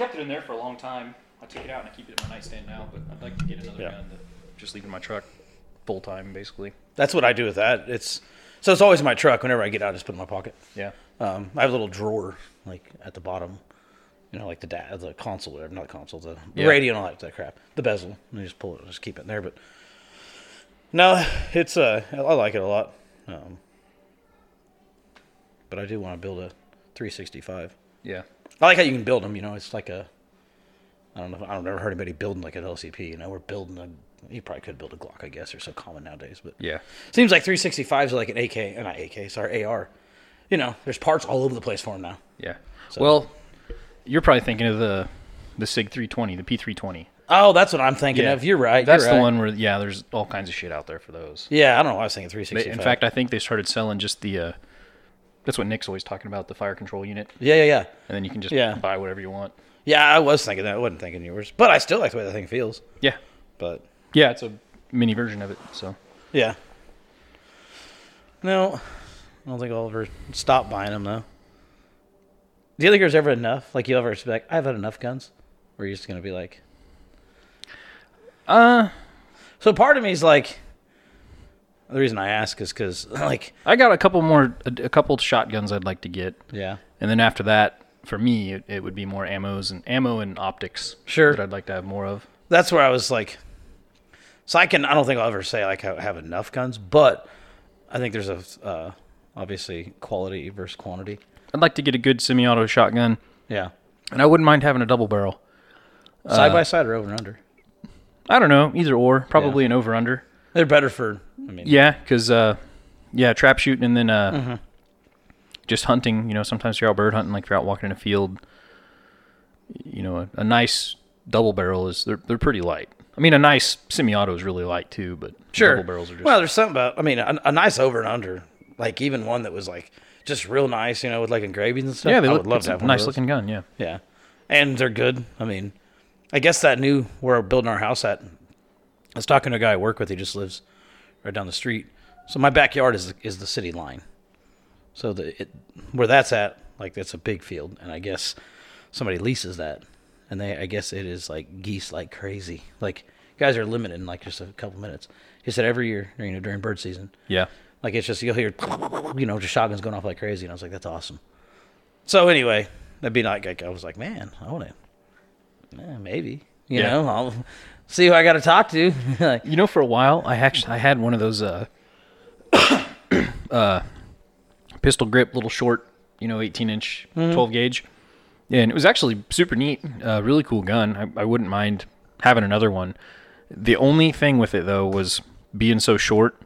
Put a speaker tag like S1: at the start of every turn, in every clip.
S1: kept it in there for a long time. I took it out and I keep it in my nightstand now, but I'd like to get another
S2: Yeah.
S1: gun to just leave in my truck full time basically.
S2: That's what I do with that. It's so it's always in my truck. Whenever I get out, I just put it in my pocket.
S1: Yeah.
S2: Um, I have a little drawer like at the bottom, you know, like the da- the console, whatever, not the console, the
S1: Yeah.
S2: radio and all that, that crap, the bezel. And you just pull it, just keep it in there. But no, it's uh, I like it a lot. Um, but I do want to build a 365.
S1: Yeah.
S2: I like how you can build them. You know, it's like a. I don't know. I don't ever heard anybody building like an LCP. You know, we're building a. You probably could build a Glock, I guess. They're so common nowadays, but
S1: Yeah.
S2: Seems like 365s are like an AK, uh, not AK, sorry, AR. You know, there's parts all over the place for them now.
S1: Yeah. Well, you're probably thinking of the the Sig 320, the P320.
S2: Oh, that's what I'm thinking of. You're right.
S1: That's
S2: you're
S1: the
S2: right.
S1: one where yeah, there's all kinds of shit out there for those.
S2: Yeah, I don't know. I was thinking
S1: They-
S2: 365.
S1: in fact, I think they started selling just the. Uh, that's what Nick's always talking about, the fire control unit,
S2: yeah, yeah, yeah.
S1: and then you can just
S2: Yeah.
S1: buy whatever you want.
S2: Yeah, I was thinking that. I wasn't thinking yours, but I still like the way that thing feels.
S1: Yeah.
S2: But
S1: Yeah, it's a mini version of it. So
S2: yeah, no, I don't think I'll ever stop buying them though. Do you think there's ever enough? Like you ever be like, I've had enough guns, or are you just gonna be like,
S1: uh,
S2: so part of me is like, the reason I ask is because like,
S1: I got a couple more, a, a couple shotguns I'd like to get,
S2: yeah,
S1: and then after that, for me, it, it would be more ammos and ammo and optics.
S2: Sure.
S1: that I'd like to have more of.
S2: that's where I was like, so I can I don't think I'll ever say like I have enough guns, but I think there's a uh, obviously quality versus quantity.
S1: I'd like to get a good semi-auto shotgun,
S2: Yeah,
S1: and I wouldn't mind having a double barrel.
S2: side by side or over and under.
S1: I don't know, either or, probably an over under.
S2: They're better for. I mean,
S1: Yeah, because uh, yeah, trap shooting and then uh,
S2: Mm-hmm.
S1: just hunting. You know, sometimes you're out bird hunting, like you're out walking in a field. You know, a, a nice double barrel is they're they're pretty light. I mean, a nice semi-auto is really light too, but
S2: sure.
S1: double barrels are just
S2: Well, there's something about. I mean, a, a nice over and under, like even one that was like just real nice, you know, with like engravings and stuff.
S1: yeah, they
S2: I
S1: look
S2: would love
S1: it's
S2: to
S1: a
S2: have
S1: nice looking gun. Yeah,
S2: Yeah, and they're good. I mean, I guess that new where we're building our house at. I was talking to a guy I work with. He just lives right down the street. So my backyard is is the city line. So the it, where that's at, like that's a big field, and I guess somebody leases that, and they I guess it is like geese like crazy. Like guys are limited in like just a couple minutes. He said every year, you know, during bird season,
S1: yeah.
S2: like it's just you'll hear, you know, just shotguns going off like crazy, and I was like, that's awesome. So anyway, that'd be like, like I was like, man, I want it. yeah, maybe, you
S1: Yeah.
S2: know, I'll see who I got to talk to. like,
S1: You know, for a while, I actually I had one of those uh, uh, pistol grip, little short, you know, 18 inch, 12 gauge, and it was actually super neat, uh, really cool gun. I, I wouldn't mind having another one. The only thing with it though was being so short,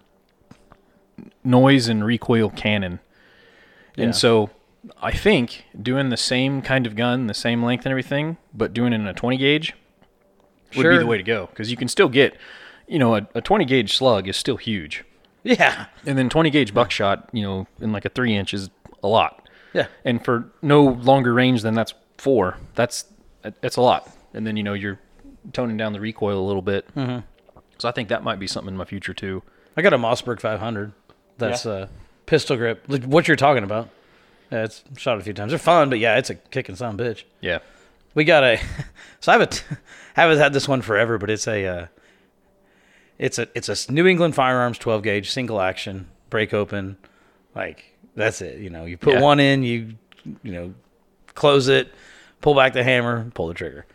S1: noise and recoil cannon,
S2: Yeah.
S1: and so I think doing the same kind of gun, the same length and everything, but doing it in a 20 gauge would be the way to go because you can still get, you know, a, a 20 gauge slug is still huge,
S2: yeah,
S1: and then 20 gauge buckshot, you know, in like a three inch is a lot,
S2: yeah,
S1: and for no longer range than that's four, that's that's a lot, and then you know you're toning down the recoil a little bit. Mm-hmm. So I think that might be something in my future too.
S2: I got a Mossberg 500. That's a pistol grip. Like, What you're talking about? Yeah, it's shot a few times. They're fun, but yeah, it's a kicking son a bitch.
S1: Yeah,
S2: We got a. So I haven't haven't had this one forever, but it's a. Uh, it's a it's a New England Firearms 12 gauge single action break open, like that's it. You know, you put
S1: Yeah.
S2: one in, you you know, close it, pull back the hammer, pull the trigger.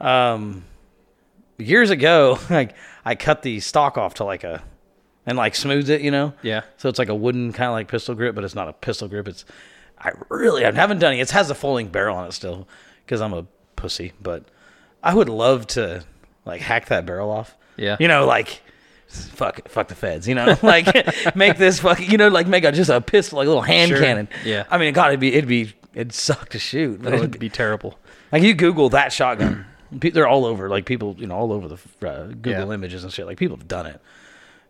S2: Um, years ago, like I cut the stock off to like a and like smoothed it, you know.
S1: Yeah.
S2: So it's like a wooden kind of like pistol grip, but it's not a pistol grip. It's I really I haven't done it. It has a folding barrel on it still because I'm a pussy, but I would love to like hack that barrel off.
S1: Yeah.
S2: You know, like fuck fuck the feds, you know? like make this fucking you know, like make a just a pistol, like a little hand
S1: Sure.
S2: cannon.
S1: Yeah.
S2: I mean, God, it'd be it'd be it'd suck to shoot. But it'd
S1: would be terrible.
S2: like you Google that shotgun, they're all over. Like people, you know, all over the uh, Google
S1: Yeah.
S2: images and shit. Like people have done it,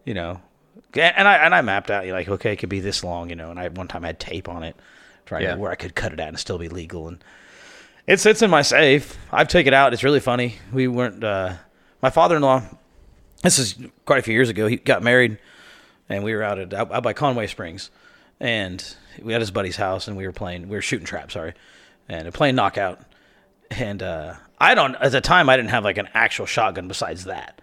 S2: you know. And I and I mapped out, you know, like okay, it could be this long, you know. And I one time I had tape on it, trying
S1: Yeah.
S2: to where I could cut it at and still be legal. And it sits in my safe. I've taken it out. It's really funny. We weren't. Uh, my father-in-law. This is quite a few years ago. He got married, and we were out at out, by Conway Springs, and we had his buddy's house, and we were playing. We were shooting trap, sorry, and playing knockout. And uh, I don't. At the time, I didn't have like an actual shotgun. Besides that,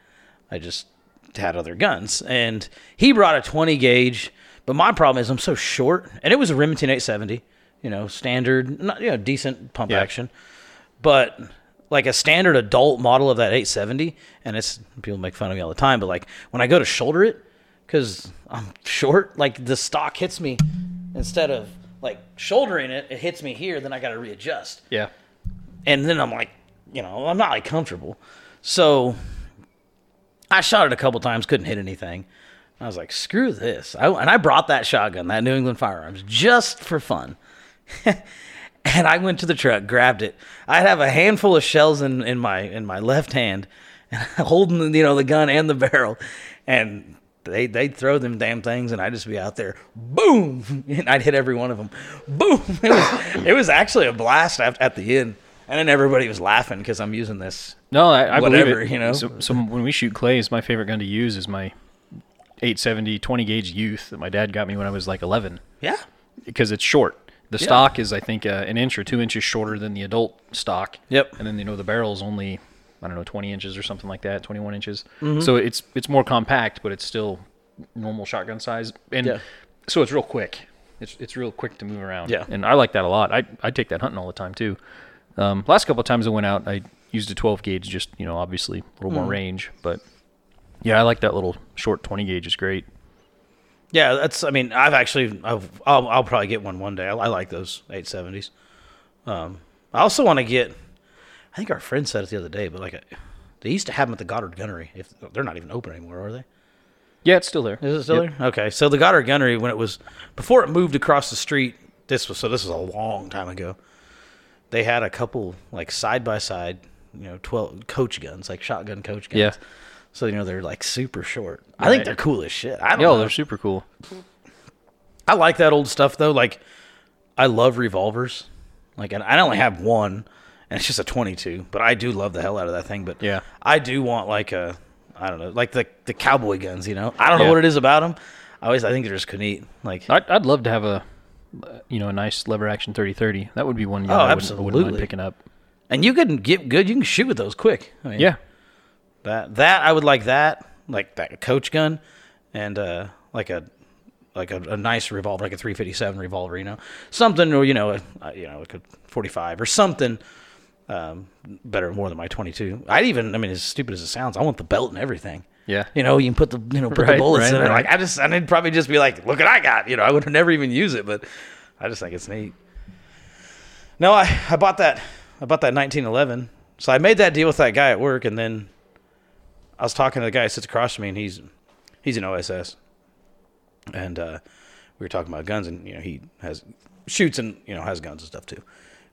S2: I just had other guns. And he brought a 20 gauge, but my problem is I'm so short, and it was a Remington 870. You know, standard, not you know, decent pump
S1: Yeah.
S2: action, but like a standard adult model of that 870 and it's people make fun of me all the time but like when i go to shoulder it because i'm short like the stock hits me instead of like shouldering it it hits me here then i gotta readjust.
S1: Yeah.
S2: and then i'm like you know i'm not like comfortable. So i shot it a couple times couldn't hit anything. I was like screw this. I, and i brought that shotgun that new england firearms just for fun and I went to the truck, grabbed it. I'd have a handful of shells in, in my in my left hand, and holding you know the gun and the barrel, and they they'd throw them damn things, and I'd just be out there, boom, and I'd hit every one of them, boom. It was it was actually a blast at, at the end, and then everybody was laughing because I'm using this.
S1: No, I, I
S2: Whatever,
S1: believe it.
S2: you know?
S1: So, so when we shoot clays, my favorite gun to use is my 870 20 gauge youth that my dad got me when I was like 11
S2: Yeah,
S1: because it's short. The
S2: Yeah.
S1: stock is, I think, uh, an inch or two inches shorter than the adult stock.
S2: Yep.
S1: And then you know the barrel's only, I don't know, 20 inches or something like that, 21 inches.
S2: Mm-hmm.
S1: So it's it's more compact, but it's still normal shotgun size, and
S2: Yeah.
S1: so it's real quick. It's it's real quick to move around.
S2: Yeah.
S1: And I like that a lot. I I take that hunting all the time too. Um, last couple of times I went out, I used a 12 gauge, just you know, obviously a little
S2: Mm.
S1: more range, but yeah, I like that little short 20 gauge. is great.
S2: Yeah. That's I mean I've actually I've, I'll I'll probably get one one day. I, I like those 870s. Um, I also want to get. I think our friend said it the other day, but like a, they used to have them at the Goddard Gunnery. If they're not even open anymore, are they?
S1: Yeah, it's still there.
S2: Is it still
S1: Yep.
S2: there? Okay, so the Goddard Gunnery when it was before it moved across the street. This was so this was a long time ago. They had a couple like side by side, you know, twelve coach guns, like shotgun coach guns.
S1: Yeah.
S2: So you know they're like super short. I think
S1: Right.
S2: they're cool as shit. I don't
S1: Yo,
S2: know.
S1: they're super cool.
S2: I like that old stuff though. Like, I love revolvers. Like, and I only have one, and it's just a 22. But I do love the hell out of that thing. But
S1: Yeah.
S2: I do want like a, I don't know, like the the cowboy guns. You know, I don't know
S1: Yeah.
S2: what it is about them. I always I think they're just neat. Like,
S1: I'd, I'd love to have a, uh, you know, a nice lever action 30-30. That would be one. gun
S2: Oh,
S1: I wouldn't, I wouldn't mind
S2: absolutely.
S1: picking up.
S2: and you can get good. You can shoot with those quick. I mean,
S1: Yeah.
S2: That that I would like that, like that coach gun, and uh, like a like a, a nice revolver, like a 357 revolver, you know, something or you know, a, a, you know, like a 45 or something. Um, better more than my 22. I'd even, I mean, as stupid as it sounds, I want the belt and everything.
S1: Yeah.
S2: You know, you can put the you know put
S1: Right,
S2: the bullets
S1: right,
S2: in it.
S1: right.
S2: Like I just, it'd probably just be like, look what I got. You know, I would never even use it, but I just think it's neat. No, I I bought that I bought that 1911. So I made that deal with that guy at work, and then I was talking to the guy who sits across from me, and he's he's an OSS, and uh, we were talking about guns, and you know he has shoots and you know has guns and stuff too.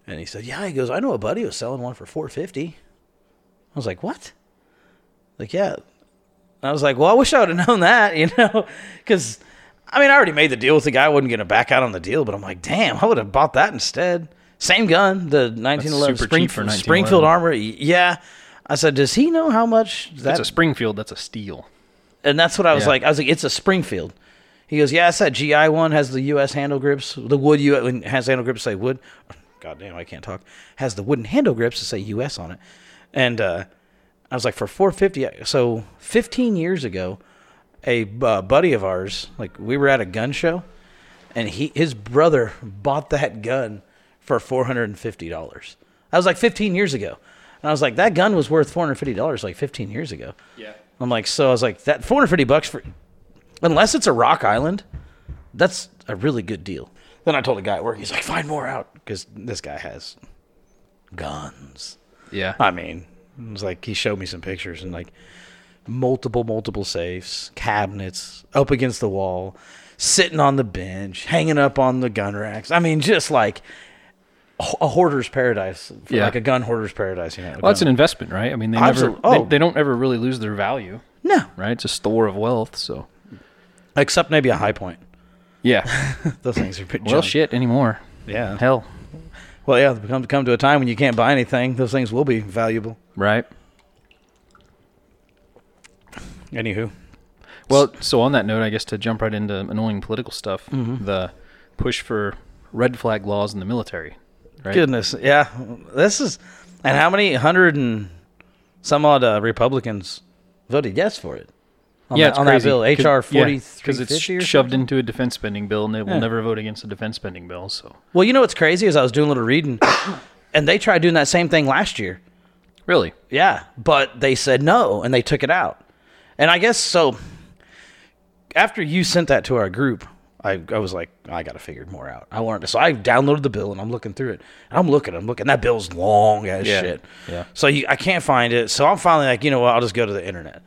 S2: And he said, "Yeah," he goes, "I know a buddy who was selling one for 450." I was like, "What?" Like, yeah. I was like, "Well, I wish I would have known that," you know, because I mean, I already made the deal with the guy. I wasn't going to back out on the deal, but I'm like, "Damn, I would have bought that instead." Same gun, the 1911
S1: super cheap for
S2: Springfield,
S1: 1911.
S2: Springfield Armory. Yeah. I said, "Does he know how much that?"
S1: That's a Springfield. That's a steel.
S2: and that's what I was
S1: Yeah.
S2: like. I was like, "It's a Springfield." He goes, "Yeah, it's that GI one has the U.S. handle grips. The wood U has handle grips say wood. God damn, I can't talk. Has the wooden handle grips to say U.S. on it." And uh, I was like, "For 450." So 15 years ago, a uh, buddy of ours, like we were at a gun show, and he his brother bought that gun for four hundred and fifty dollars. That was like fifteen years ago, and I was like, that gun was worth four hundred fifty dollars like fifteen years ago.
S1: Yeah.
S2: I'm like, so I was like, that four hundred fifty bucks for, unless it's a Rock Island, that's a really good deal. Then I told a guy at work, he's like, find more out because this guy has guns.
S1: Yeah.
S2: I mean, it was like he showed me some pictures and like multiple, multiple safes, cabinets up against the wall, sitting on the bench, hanging up on the gun racks. I mean, just like a hoarder's paradise, for
S1: Yeah.
S2: like a gun hoarder's paradise. You know,
S1: Well, it's an investment, right? I mean, they never
S2: Absolute-
S1: they,
S2: oh.
S1: they don't ever really lose their value,
S2: no,
S1: right? It's a store of wealth, so
S2: except maybe a Hi-Point.
S1: yeah.
S2: Those things are pretty
S1: well, shit anymore.
S2: Yeah.
S1: Hell,
S2: Well, yeah. Come come to a time when you can't buy anything, those things will be valuable.
S1: right?
S2: Anywho,
S1: Well, so on that note, I guess to jump right into annoying political stuff,
S2: Mm-hmm.
S1: the push for red flag laws in the military, right?
S2: goodness, yeah. This is, and how many hundred and some odd uh, Republicans voted yes for it? On
S1: yeah,
S2: that,
S1: it's
S2: on
S1: crazy.
S2: that bill, HR
S1: yeah,
S2: forty three
S1: it's shoved into a defense spending bill, and they will
S2: Yeah.
S1: never vote against a defense spending bill. So
S2: Well, you know what's crazy is I was doing a little reading, and they tried doing that same thing last year.
S1: really,
S2: Yeah, but they said no, and they took it out. And I guess so. After you sent that to our group, I, I was like, I got to figure more out. I wanted to, so I downloaded the bill and I'm looking through it. And I'm looking, I'm looking. That bill's long as
S1: Yeah,
S2: shit.
S1: yeah.
S2: So you, I can't find it. So I'm finally like, you know what? I'll just go to the internet.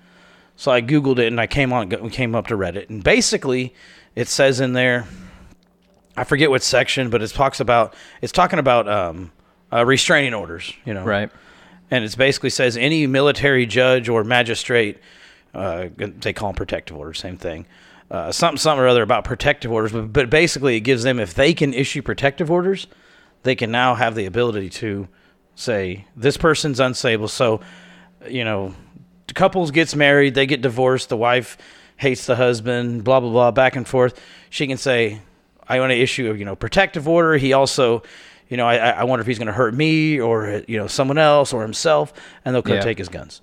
S2: So I googled it and I came on, came up to Reddit, and basically, it says in there, I forget what section, but it talks about it's talking about um, uh, restraining orders. You know,
S1: right?
S2: and it basically says any military judge or magistrate, uh, they call them protective orders, same thing. Uh, something, something or other about protective orders, but, but basically it gives them if they can issue protective orders, they can now have the ability to say this person's unstable. So, you know, couples gets married, they get divorced, the wife hates the husband, blah blah blah, back and forth. She can say, I want to issue a you know protective order. He also, you know, I I wonder if he's going to hurt me or you know someone else or himself, and they'll come
S1: Yeah.
S2: take his guns.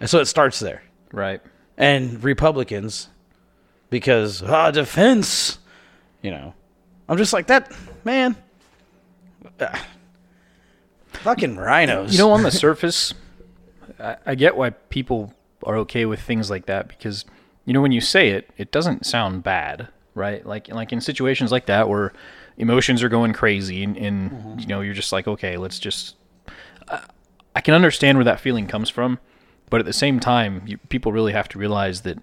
S2: And so it starts there.
S1: Right.
S2: And Republicans, because ah defense, you know, I'm just like that man. ah, fucking RINOs.
S1: You know, on the surface, I, I get why people are okay with things like that because, you know, when you say it, it doesn't sound bad, right? Like, like in situations like that where emotions are going crazy and, and you know, you're just like, okay, let's just. I, I can understand where that feeling comes from, but at the same time, you, people really have to realize that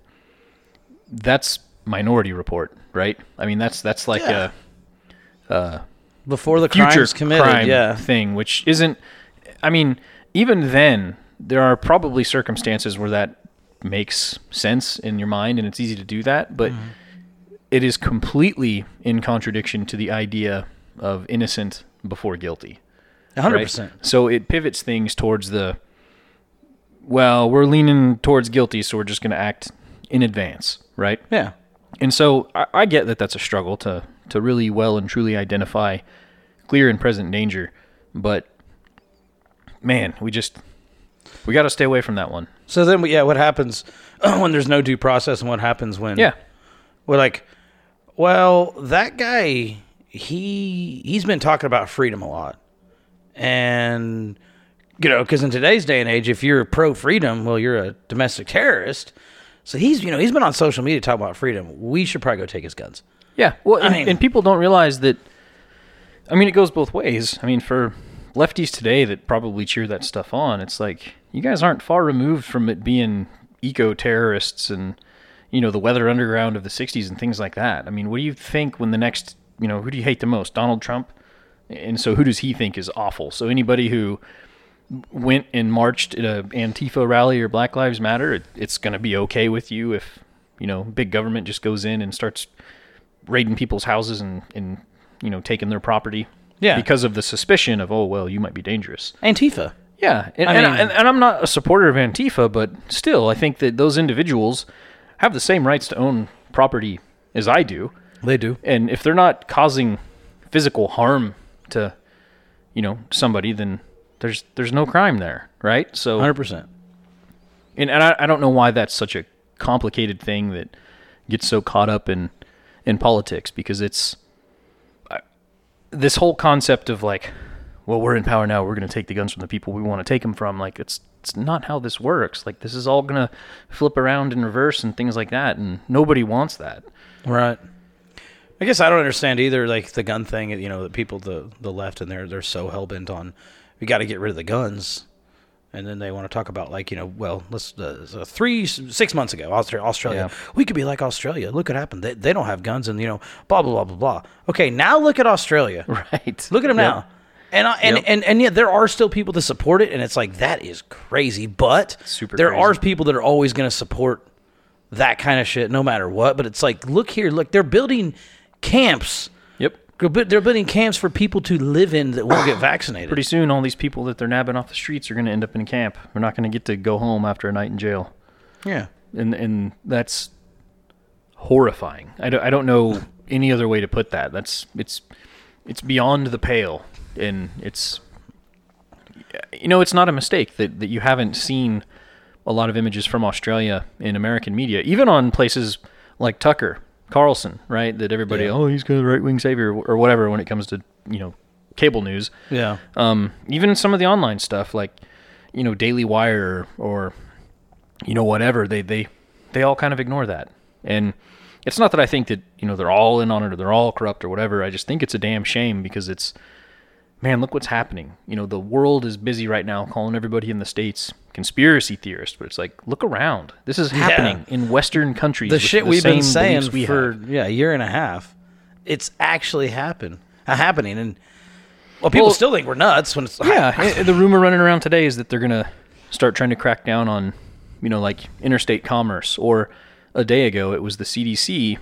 S1: that's Minority Report, right? I mean, that's that's like
S2: Yeah.
S1: a
S2: before the
S1: future
S2: crime's committed,
S1: crime
S2: yeah.
S1: thing, which isn't. I mean, even then, there are probably circumstances where that makes sense in your mind, and it's easy to do that. But
S2: Mm-hmm.
S1: it is completely in contradiction to the idea of innocent before guilty.
S2: A hundred
S1: right?
S2: percent.
S1: So it pivots things towards the. Well, we're leaning towards guilty, so we're just going to act in advance, right?
S2: Yeah.
S1: And so I, I get that that's a struggle to to really well and truly identify clear and present danger, but man, we just we got to stay away from that one.
S2: So then, yeah, what happens when there's no due process, and what happens when?
S1: Yeah,
S2: we're like, well, that guy, he he's been talking about freedom a lot, and you know, because in today's day and age, if you're pro freedom, well, you're a domestic terrorist. So he's, you know, he's been on social media talking about freedom. We should probably go take his guns.
S1: yeah. Well, and,
S2: mean-
S1: and people don't realize that. I mean, it goes both ways. I mean, for lefties today that probably cheer that stuff on, it's like you guys aren't far removed from it being eco terrorists and you know the weather underground of the '60s and things like that. I mean, what do you think when the next, you know, who do you hate the most? Donald Trump. And so, who does he think is awful? So, anybody who went and marched at a Antifa rally or Black Lives Matter, it, it's going to be okay with you if you know big government just goes in and starts raiding people's houses and, and you know taking their property.
S2: Yeah.
S1: because of the suspicion of oh well you might be dangerous.
S2: Antifa.
S1: Yeah, and,
S2: I
S1: and,
S2: mean-
S1: and, and I'm not a supporter of Antifa, but still, I think that those individuals have the same rights to own property as I do.
S2: They do.
S1: And if they're not causing physical harm to, you know, somebody, then there's there's no crime there, right? So,
S2: Hundred percent.
S1: and, and I, I don't know why that's such a complicated thing that gets so caught up in in politics because it's I, this whole concept of like, well, we're in power now. We're going to take the guns from the people we want to take them from. Like, it's it's not how this works. Like, this is all going to flip around in reverse and things like that, and nobody wants that.
S2: Right. I guess I don't understand either, like the gun thing. You know, the people, the the left, and they're they're so hell bent on we got to get rid of the guns, and then they want to talk about like you know, well, let's uh, three six months ago, Australia, Australia, we could be like Australia. Look what happened. They they don't have guns, and you know, blah blah blah blah blah. Okay, now look at Australia.
S1: Right.
S2: Look at them
S1: Yep.
S2: now. And, I, and,
S1: Yep.
S2: and and yet there are still people that support it, and it's like that is crazy. But
S1: Super
S2: there
S1: crazy.
S2: are people that are always going to support that kind of shit, no matter what. But it's like, look here, look, they're building camps.
S1: Yep.
S2: They're bu- They're building camps for people to live in that won't get vaccinated.
S1: Pretty soon, all these people that they're nabbing off the streets are going to end up in camp. We're not going to get to go home after a night in jail.
S2: yeah.
S1: and and that's horrifying. I don't, I don't know any other way to put that. That's it's it's beyond the pale, and it's you know it's not a mistake that that you haven't seen a lot of images from Australia in American media, even on places like Tucker Carlson, right? That everybody
S2: Yeah.
S1: oh he's got a right wing savior or whatever when it comes to you know cable news.
S2: Yeah.
S1: Um, even some of the online stuff like you know Daily Wire or you know whatever they they they all kind of ignore that and it's not that i think that you know they're all in on it or they're all corrupt or whatever i just think it's a damn shame because it's man look what's happening. You know the world is busy right now calling everybody in the states conspiracy theorists but it's like look around. This is happening in western countries
S2: the shit
S1: the
S2: we've been saying
S1: we
S2: for
S1: have.
S2: yeah a year and a half, it's actually happen uh, happening, and well, people
S1: Well-
S2: still think we're nuts when it's
S1: yeah the rumor running around today is that they're gonna start trying to crack down on you know like interstate commerce or a day ago it was the cdc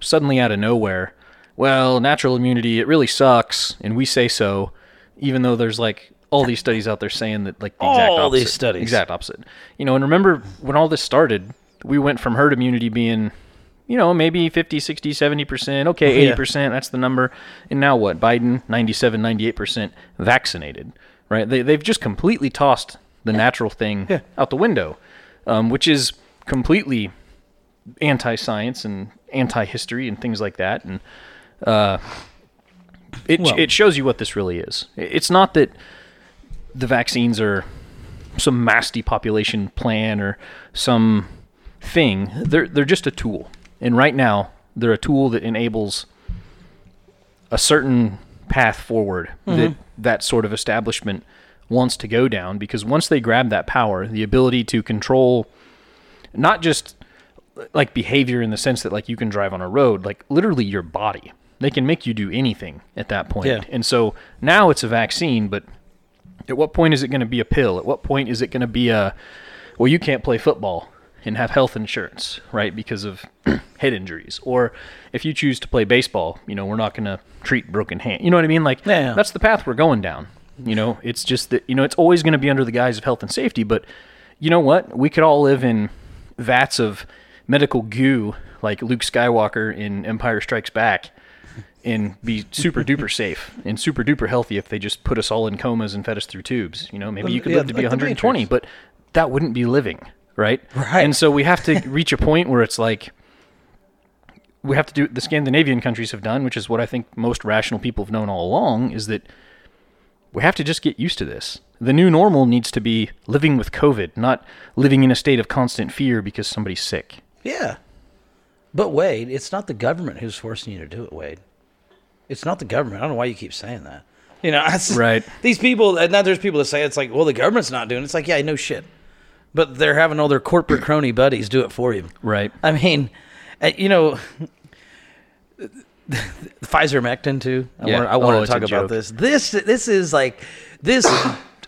S1: suddenly out of nowhere well natural immunity it really sucks and we say so even though there's like all these studies out there saying that like the exact
S2: All
S1: opposite,
S2: these studies.
S1: exact opposite you know and remember when all this started we went from herd immunity being you know, maybe 50, 60, 70%, okay, 80%, that's the number. And now what? Biden, 97, 98% vaccinated, right? They, they've just completely tossed the natural thing out the window, um, which is completely anti science and anti history and things like that. And uh, it,
S2: Well-
S1: it shows you what this really is. It's not that the vaccines are some mass depopulation plan or some thing. They're they're just a tool. And right now, they're a tool that enables a certain path forward that that sort of establishment wants to go down because once they grab that power, the ability to control not just like behavior in the sense that like you can drive on a road, like literally your body. They can make you do anything at that point.
S2: Yeah.
S1: And so now it's a vaccine, but at what point is it going to be a pill? At what point is it going to be a well, you can't play football and have health insurance, right? Because of head injuries. Or if you choose to play baseball, you know, we're not going to treat broken hand. You know what I mean? Like
S2: Yeah.
S1: that's the path we're going down. You know, it's just that you know, it's always going to be under the guise of health and safety, but you know what? We could all live in vats of medical goo like Luke Skywalker in Empire Strikes Back and be super duper safe and super duper healthy if they just put us all in comas and fed us through tubes. You know, maybe you could
S2: Yeah,
S1: live to be
S2: like
S1: 120, but that wouldn't be living, right?
S2: Right.
S1: And so we have to reach a point where it's like we have to do the Scandinavian countries have done, which is what I think most rational people have known all along, is that we have to just get used to this. The new normal needs to be living with COVID, not living in a state of constant fear because somebody's sick.
S2: Yeah. But Wade, it's not the government who's forcing you to do it, Wade. It's not the government. I don't know why you keep saying that. You know, that's,
S1: Right.
S2: These people, and now there's people that say it's like, well, the government's not doing it. It's like, yeah, no shit. But they're having all their corporate crony buddies do it for you.
S1: Right.
S2: I mean, uh, you know, Pfizer Mectin too. I
S1: Yeah.
S2: want, I want
S1: Oh,
S2: to talk about this. This this is like this.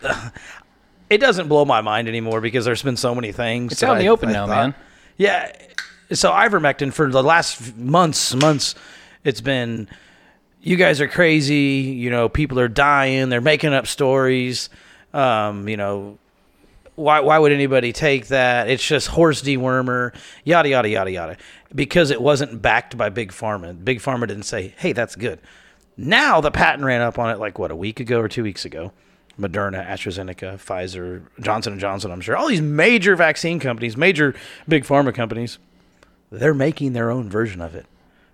S2: it doesn't blow my mind anymore because there's been so many things.
S1: It's out in the
S2: I-
S1: open
S2: I
S1: now,
S2: thought-
S1: man.
S2: Yeah. So ivermectin for the last months, months, it's been. You guys are crazy. You know, people are dying. They're making up stories. Um, you know, why why would anybody take that? It's just horse dewormer, yada yada yada yada. Because it wasn't backed by Big Pharma. Big Pharma didn't say, "Hey, that's good." Now the patent ran up on it like what a week ago or two weeks ago. Moderna, AstraZeneca, Pfizer, Johnson and Johnson. I'm sure all these major vaccine companies, major big pharma companies, they're making their own version of it.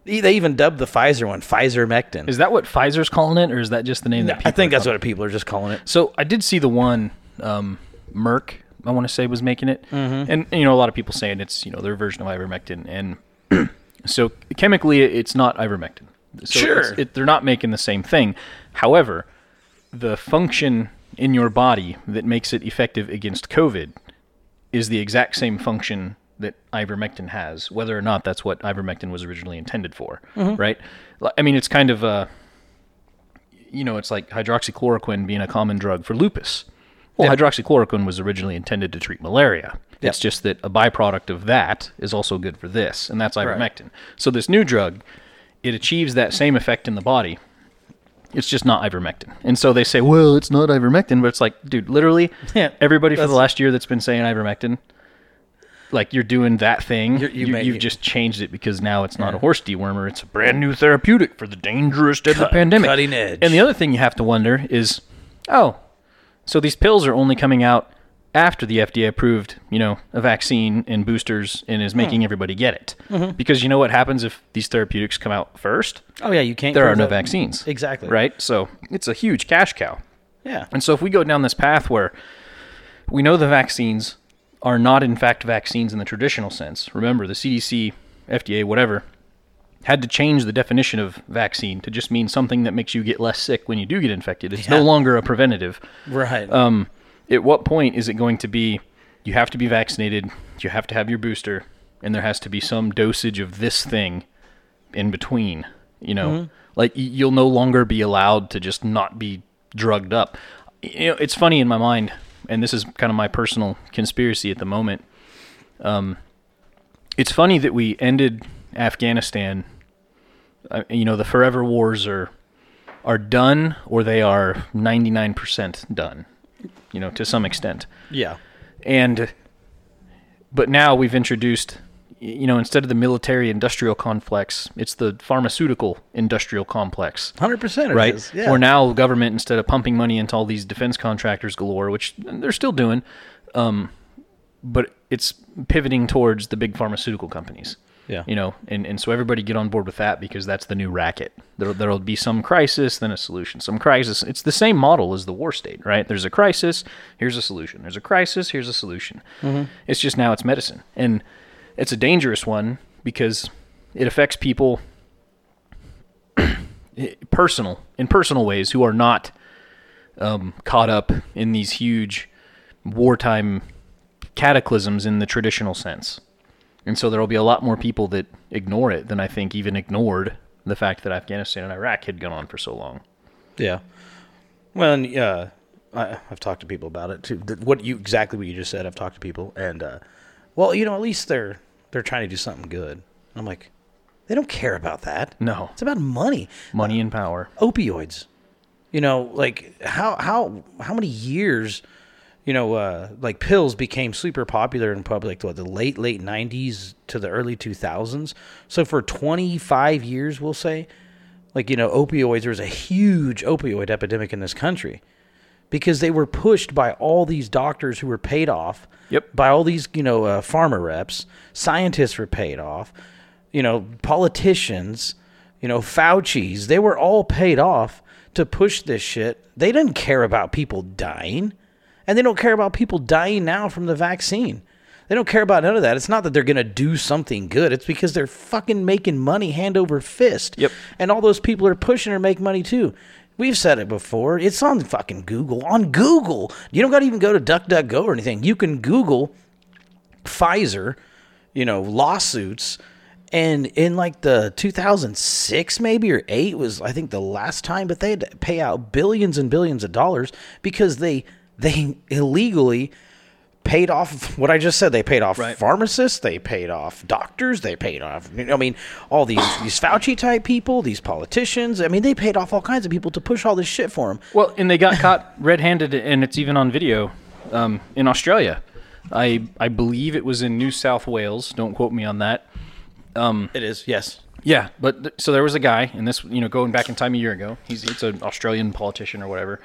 S2: They even dubbed the Pfizer one Pfizer Mectin.
S1: Is that what Pfizer's calling it, or is that just the name that people
S2: I think
S1: are
S2: that's
S1: calling
S2: what people are just calling it.
S1: So I did see the one um, Merck, I want to say, was making it,
S2: Mhm.
S1: and you know a lot of people saying it's you know their version of ivermectin, and so chemically it's not ivermectin. So
S2: Sure.
S1: it, they're not making the same thing. However, the function in your body that makes it effective against COVID is the exact same function that ivermectin has, whether or not that's what ivermectin was originally intended for,
S2: Mhm.
S1: right? I mean, it's kind of uh, you know, it's like hydroxychloroquine being a common drug for lupus. Well,
S2: Yeah.
S1: hydroxychloroquine was originally intended to treat malaria.
S2: Yeah.
S1: It's just that a byproduct of that is also good for this, and that's
S2: Right.
S1: ivermectin. So this new drug, it achieves that same effect in the body. It's just not ivermectin. And so they say, well, it's not ivermectin, but it's like, dude, literally,
S2: Yeah,
S1: everybody for the last year that's been saying ivermectin, like you're doing that thing,
S2: You're- you
S1: you,
S2: may-
S1: you've just changed it because now it's not a horse dewormer; it's a brand new therapeutic for the dangerous deadly pandemic.
S2: cutting edge.
S1: And the other thing you have to wonder is, oh, so these pills are only coming out after the FDA approved, you know, a vaccine and boosters and is making everybody get it.
S2: Mhm.
S1: Because you know what happens if these therapeutics come out first?
S2: Oh yeah, you can't.
S1: There are no vaccines.
S2: Exactly.
S1: Right? So it's a huge cash cow.
S2: Yeah.
S1: And so if we go down this path where we know the vaccines are not in fact vaccines in the traditional sense. Remember, the CDC, FDA, whatever, had to change the definition of vaccine to just mean something that makes you get less sick when you do get infected. It's no longer a preventative.
S2: Right.
S1: Um, at what point is it going to be you have to be vaccinated, you have to have your booster, and there has to be some dosage of this thing in between? You know,
S2: Mhm.
S1: like you'll no longer be allowed to just not be drugged up. You know, it's funny in my mind, and this is kind of my personal conspiracy at the moment. Um, it's funny that we ended Afghanistan. Uh, you know, the forever wars are are done, or they are ninety nine percent done. You know, to some extent.
S2: Yeah.
S1: And but now we've introduced you know, instead of the military industrial complex, it's the pharmaceutical industrial complex.
S2: 100%
S1: right?
S2: is, yeah.
S1: Where now government instead of pumping money into all these defense contractors galore, which they're still doing, um, but it's pivoting towards the big pharmaceutical companies.
S2: Yeah.
S1: You know, and, and so everybody get on board with that because that's the new racket. There, there'll be some crisis, then a solution. Some crisis. It's the same model as the war state, right? There's a crisis, here's a solution. There's a crisis, here's a solution.
S2: Mhm.
S1: It's just now it's medicine. And it's a dangerous one because it affects people personal in personal ways who are not um, caught up in these huge wartime cataclysms in the traditional sense. And so there will be a lot more people that ignore it than I think even ignored the fact that Afghanistan and Iraq had gone on for so long.
S2: Yeah. Well, and, uh, I, I've talked to people about it too. What you exactly what you just said. I've talked to people, and uh, well, you know, at least they're they're trying to do something good. I'm like, they don't care about that.
S1: No,
S2: it's about money,
S1: money and power.
S2: opioids. You know, like how how how many years, you know, uh, like pills became super popular in public. What the late late '90s to the early 2000s. So for 25 years, we'll say, like you know, opioids. There was a huge opioid epidemic in this country because they were pushed by all these doctors who were paid off.
S1: Yep.
S2: By all these, you know, uh, pharma reps, scientists were paid off. You know, politicians, you know, Fauci's, they were all paid off to push this shit. They didn't care about people dying, and they don't care about people dying now from the vaccine. They don't care about none of that. It's not that they're going to do something good. It's because they're fucking making money hand over fist.
S1: Yep.
S2: And all those people are pushing to make money too. We've said it before. It's on fucking Google. On Google. You don't got to even go to DuckDuckGo or anything. You can Google Pfizer, you know, lawsuits. And in like the 2006 maybe or 8 was I think the last time but they had to pay out billions and billions of dollars because they they illegally paid off what I just said. They paid off pharmacists, they paid off doctors, they paid off. I mean, all these these Fauci type people, these politicians. I mean, they paid off all kinds of people to push all this shit for them.
S1: Well, and they got caught red-handed, and it's even on video um, in Australia. I I believe it was in New South Wales. Don't quote me on that. Um,
S2: It is yes.
S1: Yeah, but th- so there was a guy, and this you know going back in time a year ago. He's it's an Australian politician or whatever,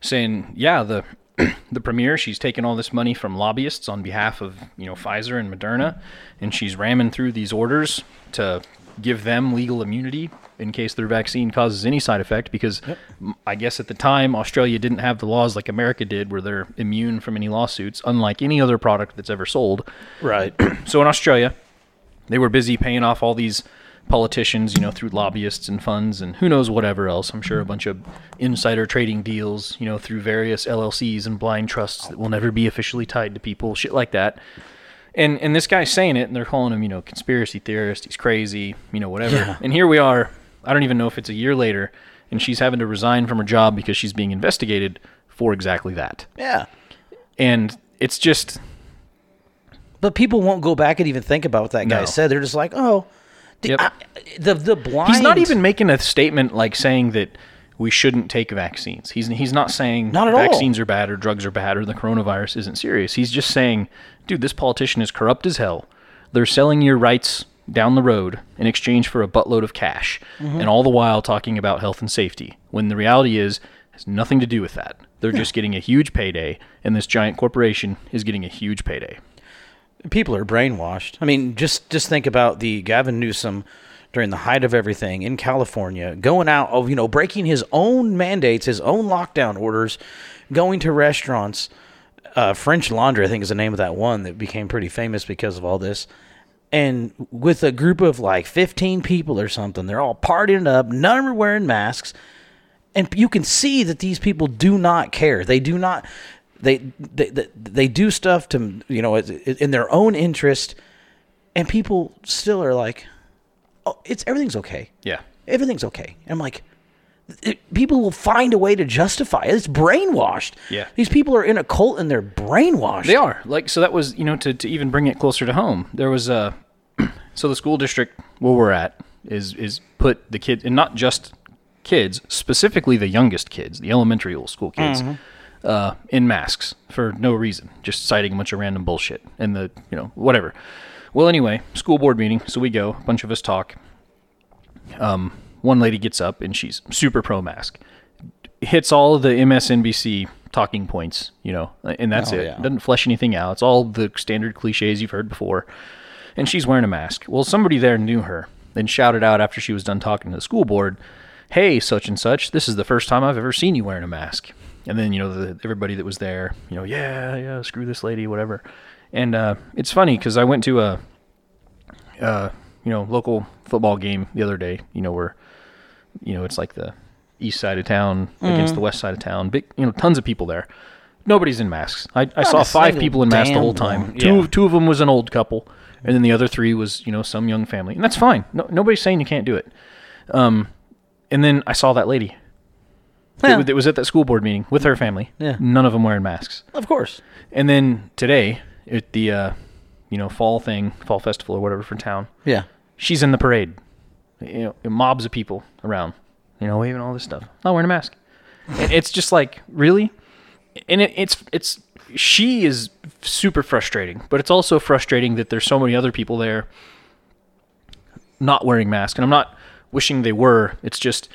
S1: saying yeah the the premier. She's taken all this money from lobbyists on behalf of you know Pfizer and Moderna, and she's ramming through these orders to give them legal immunity in case their vaccine causes any side effect. Because I guess at the time Australia didn't have the laws like America did, where they're immune from any lawsuits, unlike any other product that's ever sold.
S2: Right.
S1: So in Australia, they were busy paying off all these politicians, you know, through lobbyists and funds and who knows whatever else. I'm sure a bunch of insider trading deals, you know, through various LLCs and blind trusts that will never be officially tied to people, shit like that. And and this guy's saying it, and they're calling him, you know, conspiracy theorist. He's crazy, you know, whatever.
S2: Yeah.
S1: And here we are. I don't even know if it's a year later, and she's having to resign from her job because she's being investigated for exactly that.
S2: Yeah.
S1: And it's just
S2: But people won't go back and even think about what that guy
S1: No.
S2: said. They're just like, oh, the,
S1: Yep.
S2: I- the the blind.
S1: He's not even making a statement like saying that we shouldn't take vaccines. He's he's not saying
S2: Not at all.
S1: vaccines are bad or drugs are bad or the coronavirus isn't serious. He's just saying, dude, this politician is corrupt as hell. They're selling your rights down the road in exchange for a buttload of cash,
S2: Mhm.
S1: and all the while talking about health and safety. When the reality is, it has nothing to do with that. They're just getting a huge payday, and this giant corporation is getting a huge payday.
S2: People are brainwashed. I mean, just just think about the Gavin Newsom during the height of everything in California, going out of you know breaking his own mandates, his own lockdown orders, going to restaurants. Uh, French Laundry, I think, is the name of that one that became pretty famous because of all this. And with a group of like 15 people or something, they're all partying up. None of them are wearing masks and you can see that these people do not care. They do not. They they they, they do stuff to you know in their own interest, and people still are like, "Oh, it's everything's okay.
S1: Yeah.
S2: Everything's okay." And I'm like, it, people will find a way to justify it. It's brainwashed.
S1: Yeah.
S2: these people are in a cult and they're brainwashed.
S1: They are like so. That was you know to, to even bring it closer to home. There was a so the school district where we're at is is put the kids and not just kids specifically the youngest kids, the elementary old school kids,
S2: Mhm.
S1: Uh, in masks for no reason, just citing a bunch of random bullshit and the you know whatever. Well, anyway, school board meeting. So we go. A bunch of us talk. Um, one lady gets up and she's super pro mask hits all the MSNBC talking points, you know, and that's
S2: Oh,
S1: it.
S2: yeah.
S1: Doesn't flesh anything out. It's all the standard cliches you've heard before. And she's wearing a mask. Well, somebody there knew her and shouted out after she was done talking to the school board, "Hey, such and such, this is the first time I've ever seen you wearing a mask." And then you know the, everybody that was there, you know, yeah, yeah, screw this lady, whatever. And uh, it's funny because I went to a, uh, you know, local football game the other day. You know where, you know, it's like the east side of town against
S2: Mhm.
S1: the west side of town. Big, you know, tons of people there. Nobody's in masks. I, I saw five people in masks the whole time.
S2: one.
S1: Two two of them was an old couple, and then the other three was you know some young family, and that's fine. No, nobody's saying you can't do it. Um, and then I saw that lady.
S2: Yeah.
S1: was- that was at that school board meeting with her family.
S2: Yeah.
S1: None of them wearing masks.
S2: Of course.
S1: And then today at the uh, you know fall thing, fall festival or whatever for town.
S2: Yeah.
S1: She's in the parade. You know, mobs of people around. You know, waving all this stuff. Not wearing a mask. And it's just like really, and it, it's it's she is super frustrating, but it's also frustrating that there's so many other people there not wearing masks. And I'm not wishing they were. It's just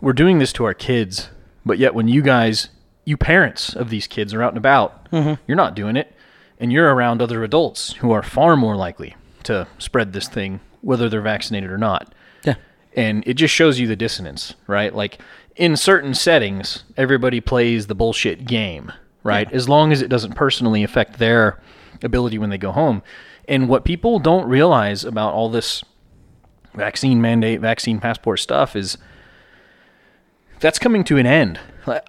S1: we're doing this to our kids, but yet when you guys, you parents of these kids are out and about,
S2: Mhm.
S1: you're not doing it, and you're around other adults who are far more likely to spread this thing, whether they're vaccinated or not.
S2: Yeah.
S1: And it just shows you the dissonance, right? Like in certain settings, everybody plays the bullshit game, right? As long as it doesn't personally affect their ability when they go home. And what people don't realize about all this vaccine mandate, vaccine passport stuff is that's coming to an end.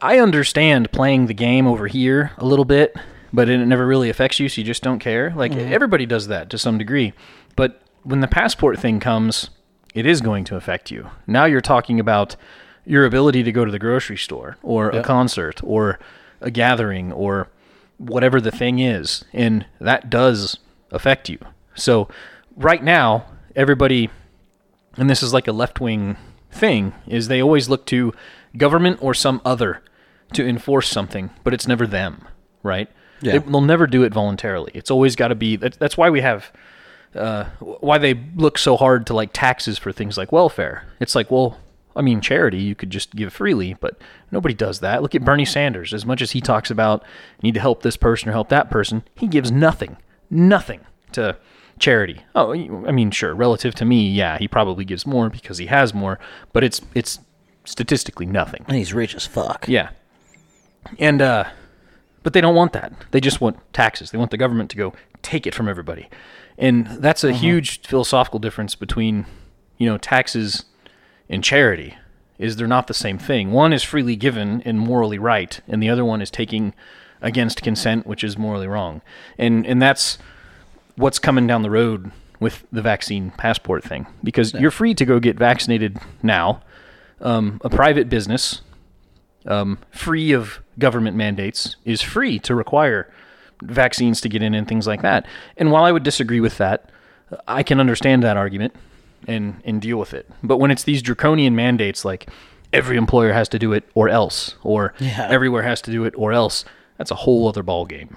S1: I understand playing the game over here a little bit, but it never really affects you, so you just don't care. Like
S2: Mhm.
S1: everybody does that to some degree. But when the passport thing comes, it is going to affect you. Now you're talking about your ability to go to the grocery store or a concert or a gathering or whatever the thing is, and that does affect you. So right now, everybody and this is like a left wing thing, is they always look to government or some other to enforce something, but it's never them, right?
S2: Yeah.
S1: They, will never do it voluntarily. It's always got to be. That, that's why we have, uh, why they look so hard to like taxes for things like welfare. It's like, well, I mean, charity you could just give freely, but nobody does that. Look at Bernie Sanders. As much as he talks about need to help this person or help that person, he gives nothing, nothing to charity. Oh, I mean, sure, relative to me, yeah, he probably gives more because he has more, but it's it's statistically nothing.
S2: And he's rich as fuck.
S1: Yeah. And uh but they don't want that. They just want taxes. They want the government to go take it from everybody. And that's a huge philosophical difference between, you know, taxes and charity. Is they're not the same thing. One is freely given and morally right, and the other one is taking against consent, which is morally wrong. And and that's what's coming down the road with the vaccine passport thing because you're free to go get vaccinated now. Um, a private business, um, free of government mandates, is free to require vaccines to get in and things like that. And while I would disagree with that, I can understand that argument and and deal with it. But when it's these draconian mandates like every employer has to do it or else, or
S2: Yeah.
S1: everywhere has to do it or else, that's a whole other ball game.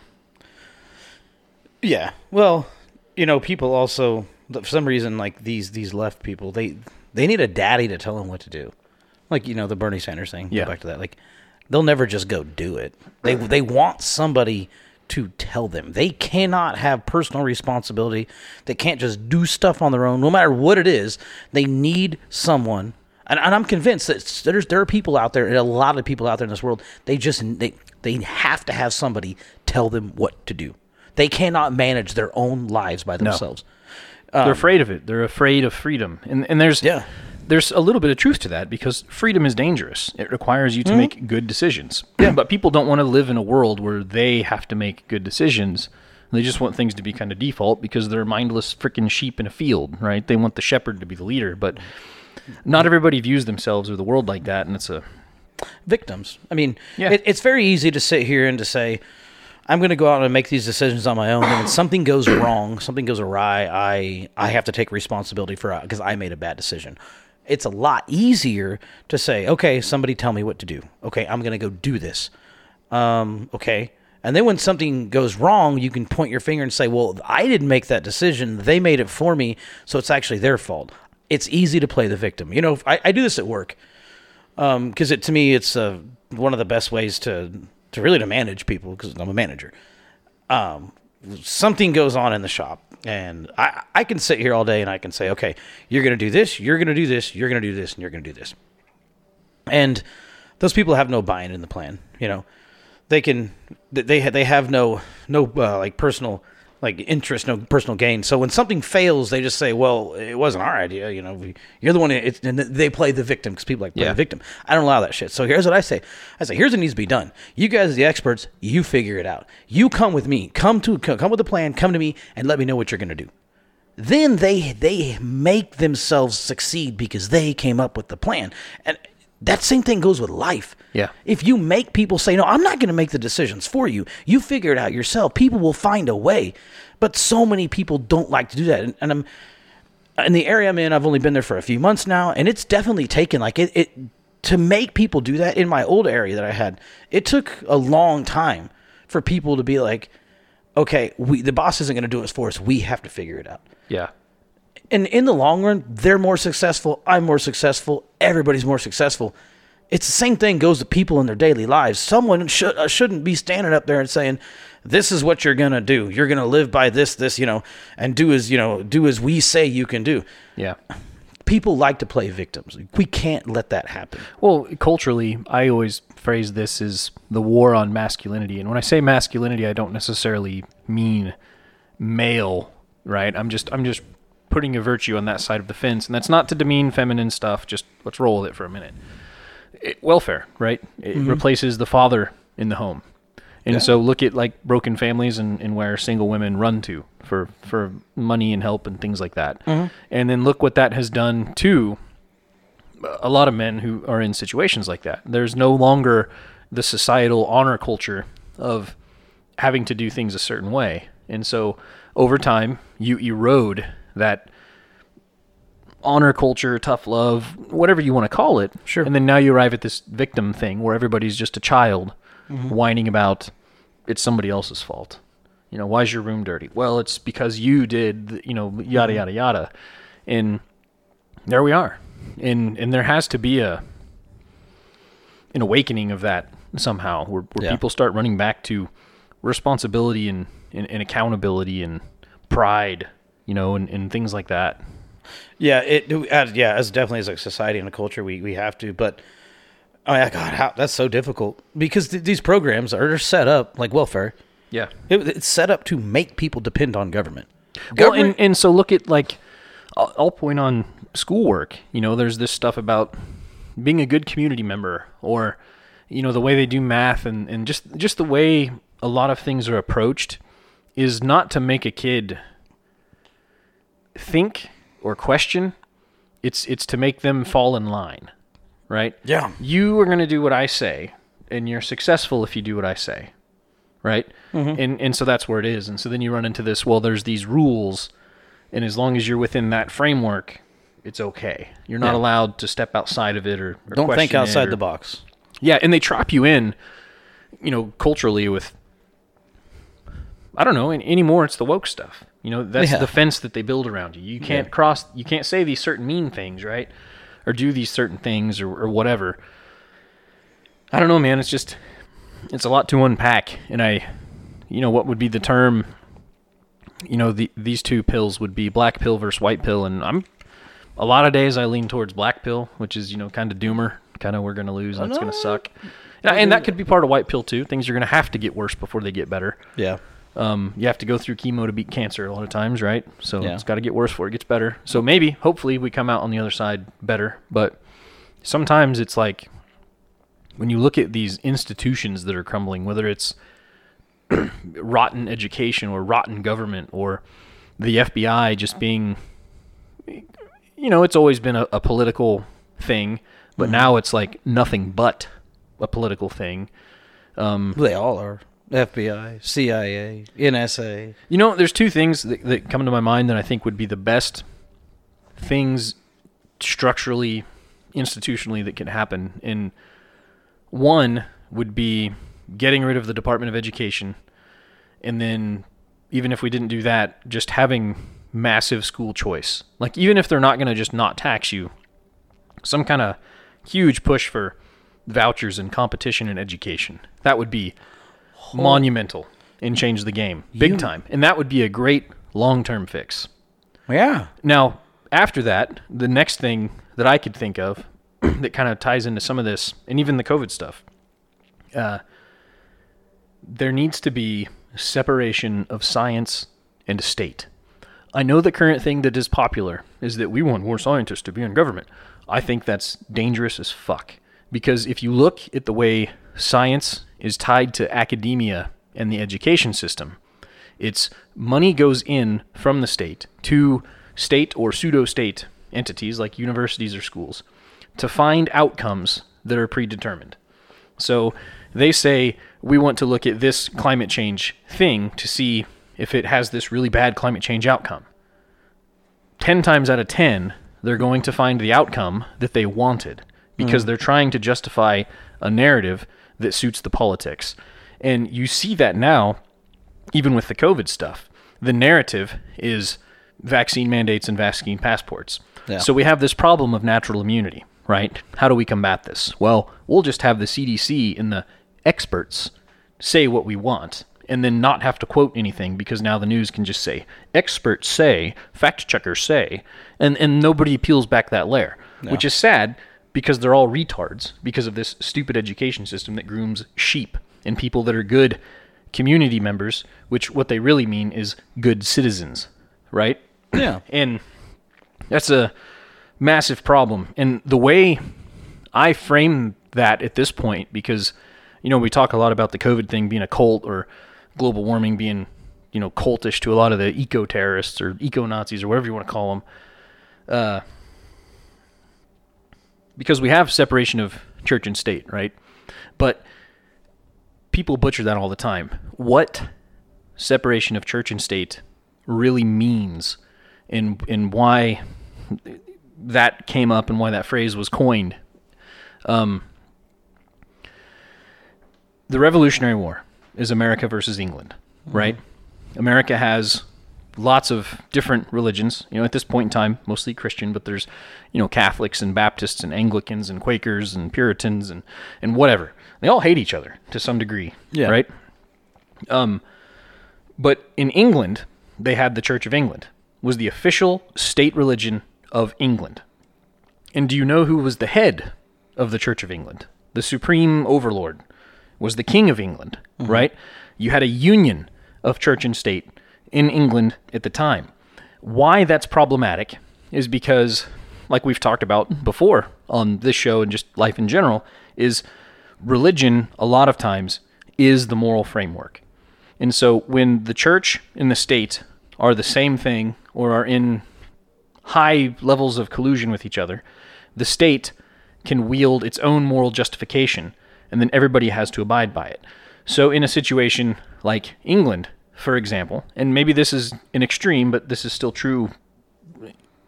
S2: Yeah. Well, you know, people also for some reason like these these left people they they need a daddy to tell them what to do. Like you know the Bernie Sanders thing. Go
S1: Yeah.
S2: back to that. Like they'll never just go do it. They they want somebody to tell them. They cannot have personal responsibility. They can't just do stuff on their own, no matter what it is. They need someone. And, and I'm convinced that there's there are people out there, and a lot of people out there in this world. They just they they have to have somebody tell them what to do. They cannot manage their own lives by themselves.
S1: They're um, afraid of it. They're afraid of freedom. And and there's
S2: Yeah.
S1: There's a little bit of truth to that because freedom is dangerous. It requires you to mm-hmm. make good decisions. Yeah. but people don't want to live in a world where they have to make good decisions. They just want things to be kind of default because they're mindless freaking sheep in a field, right? They want the shepherd to be the leader, but not everybody views themselves or the world like that, and it's a
S2: victims. I mean,
S1: Yeah.
S2: it, it's very easy to sit here and to say, I'm going to go out and make these decisions on my own. And when something goes wrong, something goes awry, I I have to take responsibility for uh, it because I made a bad decision. It's a lot easier to say, okay, somebody tell me what to do. Okay, I'm going to go do this. Um, okay. And then when something goes wrong, you can point your finger and say, well, I didn't make that decision. They made it for me. So it's actually their fault. It's easy to play the victim. You know, I, I do this at work because it to me it's uh, one of the best ways to to really to manage people because I'm a manager. Um, something goes on in the shop, and I I can sit here all day and I can say, okay, you're gonna do this, you're gonna do this, you're gonna do this, and you're gonna do this, and those people have no buy-in in the plan. You know, they can they they have no no uh, like personal like interest, no personal gain. So when something fails, they just say, "Well, it wasn't our idea." You know, we, you're the one. It's, and they play the victim because people like play
S1: Yeah.
S2: the victim. I don't allow that shit. So here's what I say: I say, here's what needs to be done. You guys, are the experts, you figure it out. You come with me. Come to come with a plan. Come to me and let me know what you're gonna do then they they make themselves succeed because they came up with the plan and that same thing goes with life.
S1: Yeah.
S2: if you make people say no i'm not going to make the decisions for you you figure it out yourself. People will find a way. But so many people don't like to do that. And, and i'm in the area i'm in i've only been there for a few months now and it's definitely taken like it, it to make people do that in my old area that i had it took a long time for people to be like okay we the boss isn't going to do it for us. We have to figure it out.
S1: Yeah.
S2: And in the long run, they're more successful. I'm more successful. Everybody's more successful. It's the same thing goes to people in their daily lives. Someone should uh, shouldn't be standing up there and saying, "This is what you're gonna do. You're gonna live by this, this, you know, and do as you know, do as we say you can do."
S1: Yeah.
S2: People like to play victims. We can't let that happen.
S1: Well, culturally, I always phrase this as the war on masculinity. And when I say masculinity, I don't necessarily mean male, right? I'm just I'm just putting a virtue on that side of the fence, and that's not to demean feminine stuff. Just let's roll with it for a minute. It, welfare, right? It mm-hmm. replaces the father in the home. And so look at like broken families and, and where single women run to for, for money and help and things like that. Mm-hmm. And then look what that has done to a lot of men who are in situations like that. There's no longer the societal honor culture of having to do things a certain way. And so over time, you erode that honor culture, tough love, whatever you want to call it.
S2: Sure.
S1: And then now you arrive at this victim thing where everybody's just a child mm-hmm. whining about it's somebody else's fault. You know, why is your room dirty? Well, it's because you did, you know, yada, mm-hmm. yada, yada. And there we are. and and there has to be a an awakening of that somehow, where, where
S2: Yeah.
S1: people start running back to responsibility and, and, and accountability and pride, you know, and, and things like that.
S2: Yeah, it as yeah, as definitely as a society and a culture, we we have to. But oh my God, how that's so difficult because th- these programs are set up like welfare.
S1: Yeah.
S2: It, it's set up to make people depend on government.
S1: Well, and, and so look at like, I'll, I'll point on schoolwork. You know, there's this stuff about being a good community member, or you know, the way they do math, and and just just the way a lot of things are approached is not to make a kid think or question. It's it's to make them fall in line, right?
S2: Yeah.
S1: You are going to do what I say, and you're successful if you do what I say, right? Mm-hmm. And and so that's where it is. And so then you run into this. Well, there's these rules, and as long as you're within that framework, it's okay. You're not
S2: Yeah.
S1: allowed to step outside of it or, or
S2: Don't think outside
S1: or-
S2: the box.
S1: yeah, and they trap you in, you know, culturally with. I don't know. And anymore, it's the woke stuff. You know, that's
S2: Yeah.
S1: the fence that they build around you. You can't cross. You can't say these certain mean things, right? Or do these certain things, or, or whatever. I don't know, man. It's just, it's a lot to unpack, and I, you know, what would be the term? You know, the, these two pills would be black pill versus white pill, and I'm a lot of days I lean towards black pill, which is you know kind of doomer, kind of we're gonna lose and it's gonna suck. Yeah, and that could be part of white pill too. Things are gonna have to get worse before they get better.
S2: Yeah.
S1: Um, you have to go through chemo to beat cancer a lot of times, right? So
S2: Yeah.
S1: it's got to get worse before it gets better. So maybe, hopefully, we come out on the other side better. But sometimes it's like when you look at these institutions that are crumbling, whether it's rotten education or rotten government or the FBI just being, you know, it's always been a, a political thing, but now it's like nothing but a political thing.
S2: They all are. FBI, CIA, NSA.
S1: You know, there's two things that, that come to my mind that I think would be the best things structurally, institutionally that can happen. And one would be getting rid of the Department of Education. And then, even if we didn't do that, just having massive school choice. Like, even if they're not going to just not tax you, some kind of huge push for vouchers and competition in education. That would be monumental and change the game big time. And that would be a great long term fix.
S2: Yeah.
S1: Now, after that, the next thing that I could think of that kind of ties into some of this, and even the COVID stuff, uh, there needs to be separation of science and state. I know the current thing that is popular is that we want more scientists to be in government. I think that's dangerous as fuck. Because if you look at the way science is tied to academia and the education system, it's money goes in from the state to state or pseudo state entities like universities or schools to find outcomes that are predetermined. So they say we want to look at this climate change thing to see if it has this really bad climate change outcome. 10 times out of 10, they're going to find the outcome that they wanted because hmm. they're trying to justify a narrative that suits the politics. And you see that now, even with the COVID stuff. The narrative is vaccine mandates and vaccine passports.
S2: Yeah.
S1: So we have this problem of natural immunity, right? How do we combat this? Well, we'll just have the CDC and the experts say what we want and then not have to quote anything because now the news can just say experts say, fact checkers say, and and nobody peels back that layer, which is sad because they're all retards because of this stupid education system that grooms sheep and people that are good community members, which what they really mean is good citizens, right?
S2: Yeah.
S1: And that's a massive problem. And the way I frame that at this point, because, you know, we talk a lot about the COVID thing being a cult or global warming being, you know, cultish to a lot of the eco terrorists or eco Nazis or whatever you want to call them. Uh, because we have separation of church and state, right? But people butcher that all the time. What separation of church and state really means and and why that came up and why that phrase was coined. Um, the Revolutionary War is America versus England, right? America has lots of different religions. You know, at this point in time, mostly Christian, but there's, you know, Catholics and Baptists and Anglicans and Quakers and Puritans and and whatever. They all hate each other to some degree,
S2: Yeah.
S1: right? Um, but in England, they had the Church of England was the official state religion of England. And do you know who was the head of the Church of England? The supreme overlord was the King of England, right? You had a union of church and state in England at the time. Why that's problematic is because, like we've talked about before on this show and just life in general, is religion a lot of times is the moral framework. And so when the church and the state are the same thing or are in high levels of collusion with each other, the state can wield its own moral justification, and then everybody has to abide by it. So, in a situation like England, for example, and maybe this is an extreme, but this is still true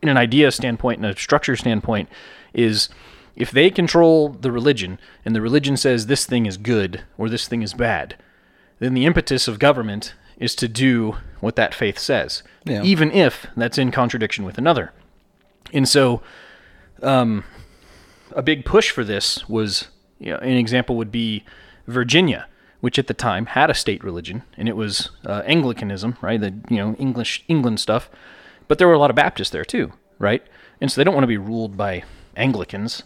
S1: in an idea standpoint and a structure standpoint, is if they control the religion and the religion says this thing is good or this thing is bad, then the impetus of government is to do what that faith says,
S2: Yeah.
S1: even if that's in contradiction with another. And so, um, a big push for this was, you know, an example would be Virginia, which at the time had a state religion, and it was uh, Anglicanism, right? The you know English England stuff, but there were a lot of Baptists there too, right? And so they don't want to be ruled by Anglicans,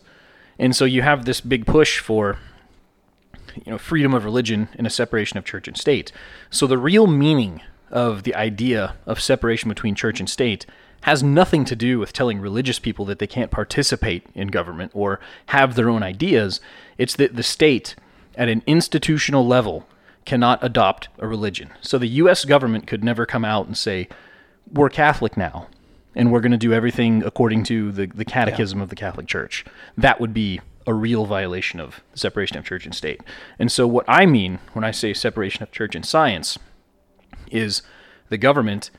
S1: and so you have this big push for you know freedom of religion and a separation of church and state. So the real meaning of the idea of separation between church and state has nothing to do with telling religious people that they can't participate in government or have their own ideas. It's that the state at an institutional level cannot adopt a religion. So the US government could never come out and say we're Catholic now and we're going to do everything according to the, the catechism of the Catholic Church. That would be a real violation of separation of church and state. And so, what I mean when I say separation of church and science is the government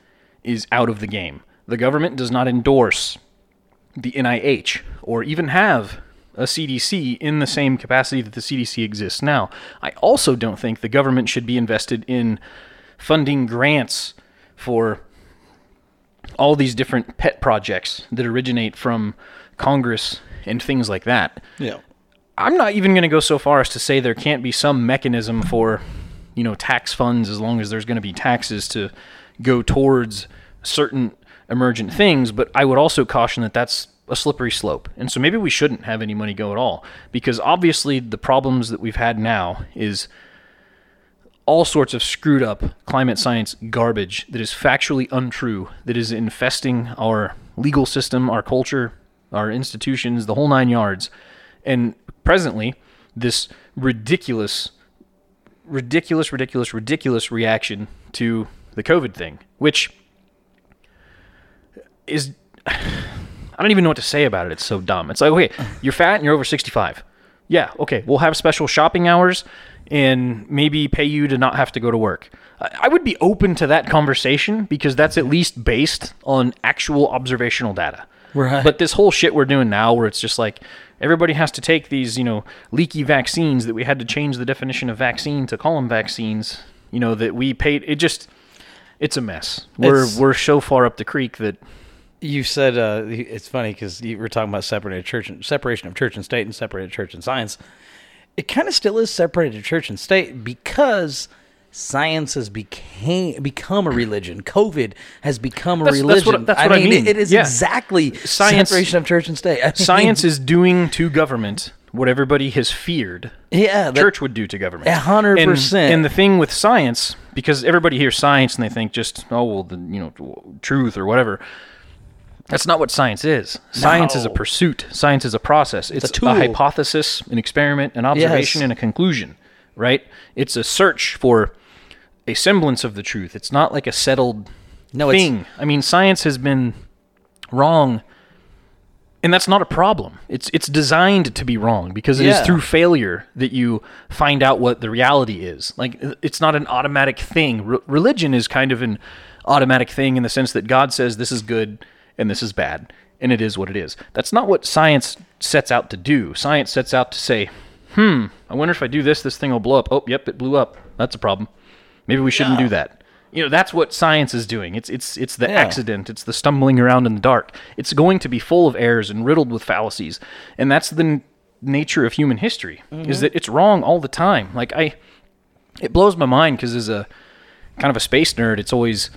S1: is out of the game. The government does not endorse the NIH or even have a CDC in the same capacity that the CDC exists now. I also don't think the government should be invested in funding grants for all these different pet projects that originate from Congress and things like that.
S2: Yeah.
S1: I'm not even going to go so far as to say there can't be some mechanism for, you know, tax funds as long as there's going to be taxes to go towards certain emergent things, but I would also caution that that's a slippery slope. And so maybe we shouldn't have any money go at all because obviously the problems that we've had now is all sorts of screwed up climate science garbage that is factually untrue, that is infesting our legal system, our culture, our institutions, the whole nine yards. And presently, this ridiculous, ridiculous, ridiculous, ridiculous reaction to the COVID thing, which is. I don't even know what to say about it. It's so dumb. It's like, okay, you're fat and you're over 65. Yeah, okay, we'll have special shopping hours and maybe pay you to not have to go to work. I would be open to that conversation because that's at least based on actual observational data.
S2: Right.
S1: But this whole shit we're doing now where it's just like everybody has to take these, you know, leaky vaccines that we had to change the definition of vaccine to call them vaccines, you know, that we paid it just it's a mess. We're
S2: It's-
S1: we're so far up the creek that
S2: You said uh, it's funny because you were talking about separated church and separation of church and state and separated church and science. It kind of still is separated church and state because science has became become a religion. COVID has become a
S1: That's-
S2: religion.
S1: that's what- that's what I mean.
S2: It is
S1: Yeah.
S2: exactly
S1: Science-
S2: separation of church and state. I mean,
S1: science is doing to government what everybody has feared
S2: yeah, that-
S1: church would do to government.
S2: A hundred
S1: And-
S2: percent.
S1: And the thing with science, because everybody hears science and they think just oh well the you know truth or whatever. That's not what science is. Science is a pursuit. Science is a process. It's,
S2: a
S1: a,
S2: tool.
S1: hypothesis, an experiment, an observation,
S2: Yes.
S1: and a conclusion. Right? It's a search for a semblance of the truth. It's not like a settled
S2: No, it's-
S1: thing. I mean, science has been wrong and that's not a problem. It's it's designed to be wrong because it is
S2: Yeah.
S1: through failure that you find out what the reality is. Like it's not an automatic thing. Re- religion is kind of an automatic thing in the sense that God says this is good and this is bad and it is what it is. That's not what science sets out to do. Science sets out to say, "Hmm, I wonder if I do this this thing will blow up." Oh, yep, it blew up. That's a problem. Maybe we shouldn't do that. You know, that's what science is doing. It's it's it's the
S2: Yeah.
S1: accident. It's the stumbling around in the dark. It's going to be full of errors and riddled with fallacies, and that's the n- nature of human history. Is that it's wrong all the time. Like I, it blows my mind because as a kind of a space nerd, it's always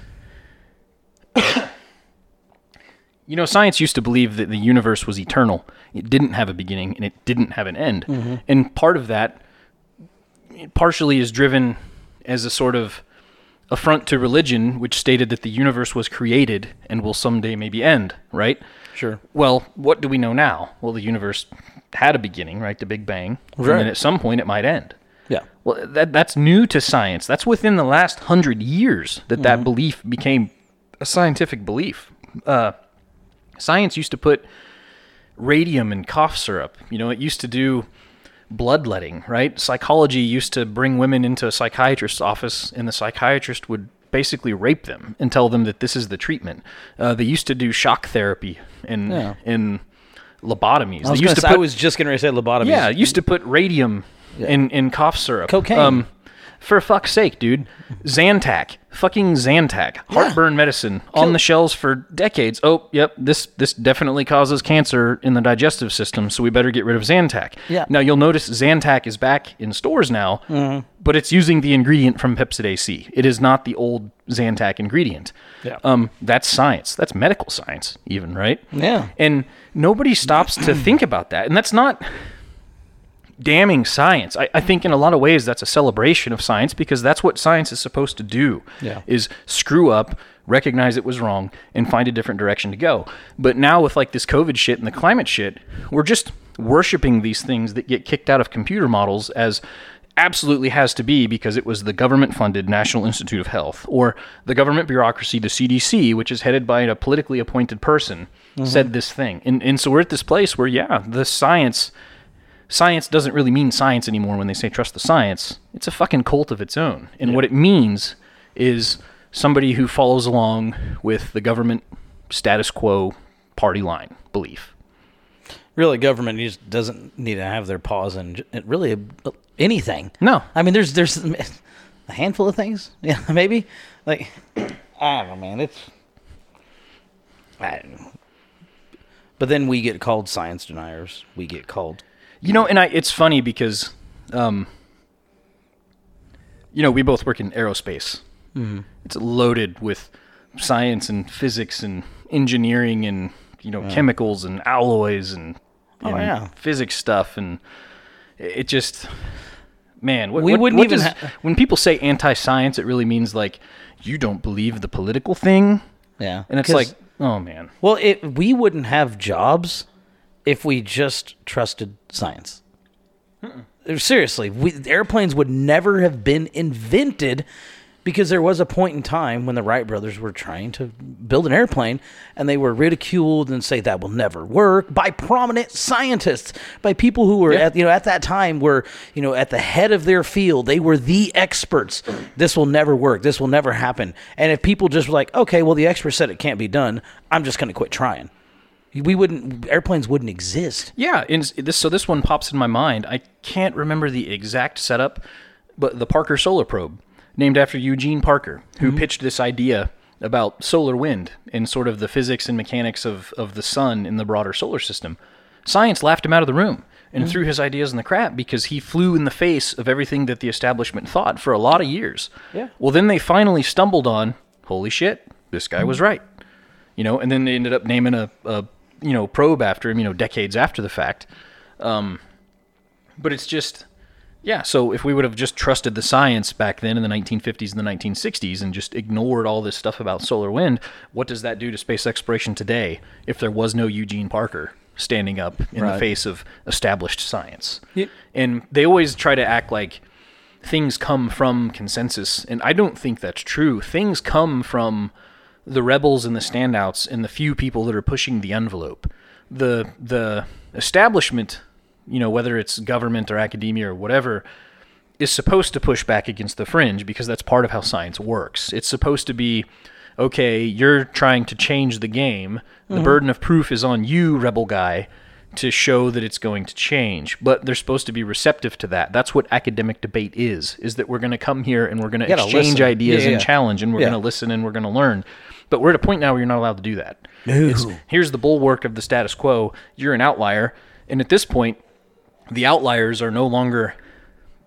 S1: You know, science used to believe that the universe was eternal. It didn't have a beginning and it didn't have an end. And part of that partially is driven as a sort of affront to religion, which stated that the universe was created and will someday maybe end, right?
S2: Sure.
S1: Well, what do we know now? Well, the universe had a beginning, right? The Big Bang. And
S2: Right.
S1: then at some point it might end.
S2: Yeah.
S1: Well, that that's new to science. That's within the last hundred years that that belief became a scientific belief. Uh, science used to put radium in cough syrup. You know, it used to do bloodletting, right? Psychology used to bring women into a psychiatrist's office, and the psychiatrist would basically rape them and tell them that this is the treatment. Uh, they used to do shock therapy and
S2: Yeah.
S1: and lobotomies.
S2: I was,
S1: they used
S2: gonna
S1: to
S2: say,
S1: put
S2: I was just going to say lobotomies.
S1: yeah, used to put radium in, in cough syrup.
S2: Cocaine.
S1: Um, for fuck's sake, dude. Zantac. Fucking Zantac. Heartburn medicine on the shelves for decades. Oh, yep, this this definitely causes cancer in the digestive system, so we better get rid of Zantac.
S2: Yeah.
S1: Now you'll notice Zantac is back in stores now,
S2: Mm-hmm.
S1: but it's using the ingredient from Pepcid AC. It is not the old Zantac ingredient.
S2: Yeah.
S1: Um, that's science. That's medical science, even, right?
S2: Yeah.
S1: And nobody stops to think about that. And that's not damning science. I, I think in a lot of ways that's a celebration of science because that's what science is supposed to do.
S2: Yeah.
S1: Is screw up, recognize it was wrong, and find a different direction to go. But now with like this COVID shit and the climate shit, we're just worshiping these things that get kicked out of computer models as absolutely has to be because it was the government funded National Institute of Health or the government bureaucracy, the CDC, which is headed by a politically appointed person, mm-hmm. said this thing. And, and so we're at this place where, yeah, the science science doesn't really mean science anymore when they say trust the science. It's a fucking cult of its own. And what it means is somebody who follows along with the government status quo party line belief.
S2: really government just doesn't need to have their paws in really uh, anything.
S1: No.
S2: I mean there's there's a handful of things. Yeah, maybe like I don't know, man. It's I don't know. But then we get called science deniers. We get called
S1: You know, and I, it's funny because, um, you know, we both work in aerospace. Mm-hmm. It's loaded with science and physics and engineering and you know chemicals and alloys and,
S2: Oh, yeah.
S1: physics stuff and it just man what,
S2: We
S1: what-
S2: wouldn't
S1: what
S2: even
S1: does-
S2: ha-
S1: when people say anti-science it really means like you don't believe the political thing
S2: yeah.
S1: and it's like oh man
S2: Well, it, we wouldn't have jobs if we just trusted science. Seriously, we, airplanes would never have been invented because there was a point in time when the Wright brothers were trying to build an airplane and they were ridiculed and say that will never work by prominent scientists, by people who were at you know at that time were you know at the head of their field. They were the experts. This will never work. This will never happen. And if people just were like, okay, well the expert said it can't be done, I'm just going to quit trying. We wouldn't airplanes wouldn't exist.
S1: Yeah, and s- this so this one pops in my mind. I can't remember the exact setup, but the Parker Solar Probe, named after Eugene Parker, who mm-hmm. pitched this idea about solar wind and sort of the physics and mechanics of, of the sun in the broader solar system. Science laughed him out of the room and mm-hmm. threw his ideas in the crap because he flew in the face of everything that the establishment thought for a lot of years.
S2: Yeah.
S1: Well, then they finally stumbled on, holy shit, this guy was mm-hmm. right you know, and then they ended up naming a, a you know probe after him, you know, decades after the fact. Um, but it's just, yeah. So if we would have just trusted the science back then in the 1950s and the 1960s and just ignored all this stuff about solar wind, what does that do to space exploration today? If there was no Eugene Parker standing up in the face of established science, and they always try to act like things come from consensus, and I don't think that's true. Things come from the rebels and the standouts and the few people that are pushing the envelope. The the establishment, you know, whether it's government or academia or whatever, is supposed to push back against the fringe because that's part of how science works. It's supposed to be okay, you're trying to change the game. The mm-hmm. burden of proof is on you, rebel guy, to show that it's going to change, but they're supposed to be receptive to that. That's what academic debate is: is that we're going to come here and we're going to exchange
S2: listen.
S1: ideas
S2: Yeah, yeah,
S1: and challenge, and we're
S2: Yeah.
S1: going to listen and we're going to learn. But we're at a point now where you're not allowed to do that. It's, here's the bulwark of the status quo. You're an outlier, and at this point, the outliers are no longer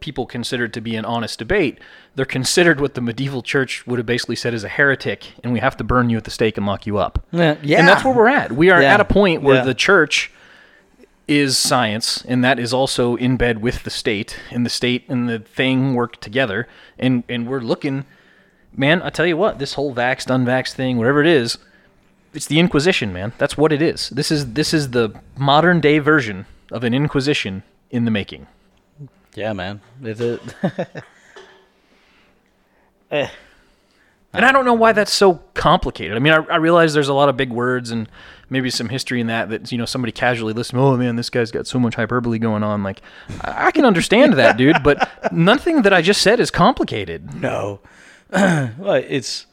S1: people considered to be an honest debate. They're considered what the medieval church would have basically said is a heretic, and we have to burn you at the stake and lock you up.
S2: Yeah, yeah.
S1: And that's where we're at. We are
S2: Yeah.
S1: at a point where
S2: Yeah.
S1: the church is science, and that is also in bed with the state, and the state and the thing work together. And and we're looking, man. I tell you what, this whole vaxxed, unvaxxed thing, whatever it is, it's the Inquisition, man. That's what it is. This is this is the modern day version of an Inquisition in the making.
S2: Yeah, man. It's a, eh.
S1: And I don't know why that's so complicated. I mean, I, I realize there's a lot of big words and maybe some history in that that you know somebody casually listen. Oh man, this guy's got so much hyperbole going on. Like, I, I can understand that, dude. But nothing that I just said is complicated.
S2: no. well, it's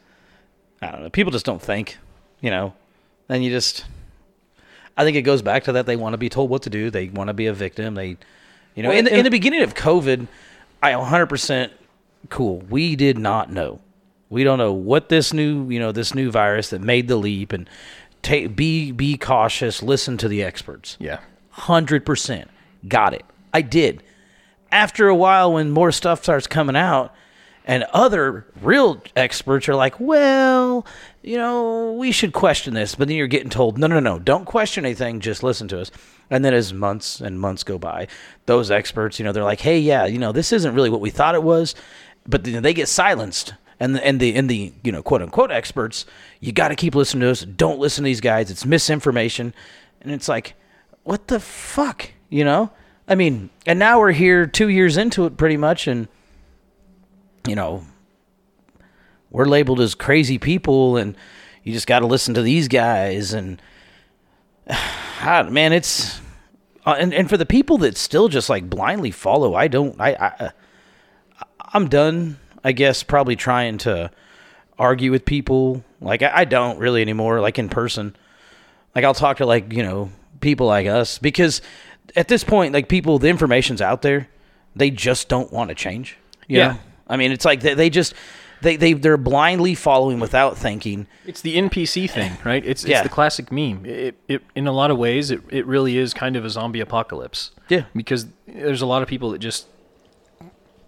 S2: I don't know. People just don't think, you know. And you just I think it goes back to that they want to be told what to do. They want to be a victim. They you know,
S1: Well,
S2: in the, in the beginning of COVID, I 100% cool. We did not know. We don't know what this new, you know, this new virus that made the leap and take be be cautious, listen to the experts.
S1: Yeah.
S2: Hundred percent. Got it. I did. After a while, when more stuff starts coming out, and other real experts are like, well, you know, we should question this. But then you're getting told, no, no, no, don't question anything. Just listen to us. And then as months and months go by, those experts, you know, they're like, hey, yeah, you know, this isn't really what we thought it was. But then they get silenced. And the, and the and the you know quote unquote experts, you got to keep listening to us. Don't listen to these guys. It's misinformation. And it's like, what the fuck, you know? I mean, and now we're here two years into it, pretty much, and you know, we're labeled as crazy people, and you just got to listen to these guys, and ah, man, it's uh, and and for the people that still just like blindly follow, I don't, I, I, I'm done. I guess probably trying to argue with people. Like I, I don't really anymore. Like in person, like I'll talk to like you know people like us because at this point, like people, the information's out there. They just don't want to change.
S1: Yeah.
S2: know? I mean, it's like they, they just they they they're blindly following without thinking.
S1: It's the NPC thing, right? It's, it's
S2: Yeah.
S1: the classic meme. It, it in a lot of ways, it, it really is kind of a zombie apocalypse.
S2: Yeah.
S1: Because there's a lot of people that just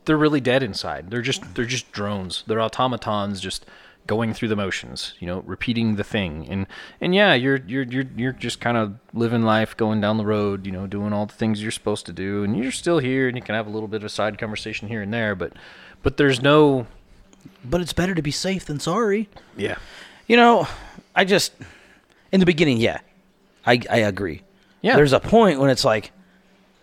S1: they're really dead inside. They're just they're just drones. They're automatons just going through the motions, you know, repeating the thing. And and yeah, you're you're you're you're just kind of living life, going down the road, you know, doing all the things you're supposed to do, and you're still here and you can have a little bit of a side conversation here and there, but but there's no
S2: But it's better to be safe than sorry.
S1: yeah.
S2: You know, I just in the beginning, yeah, I I agree.
S1: Yeah.
S2: There's a point when it's like,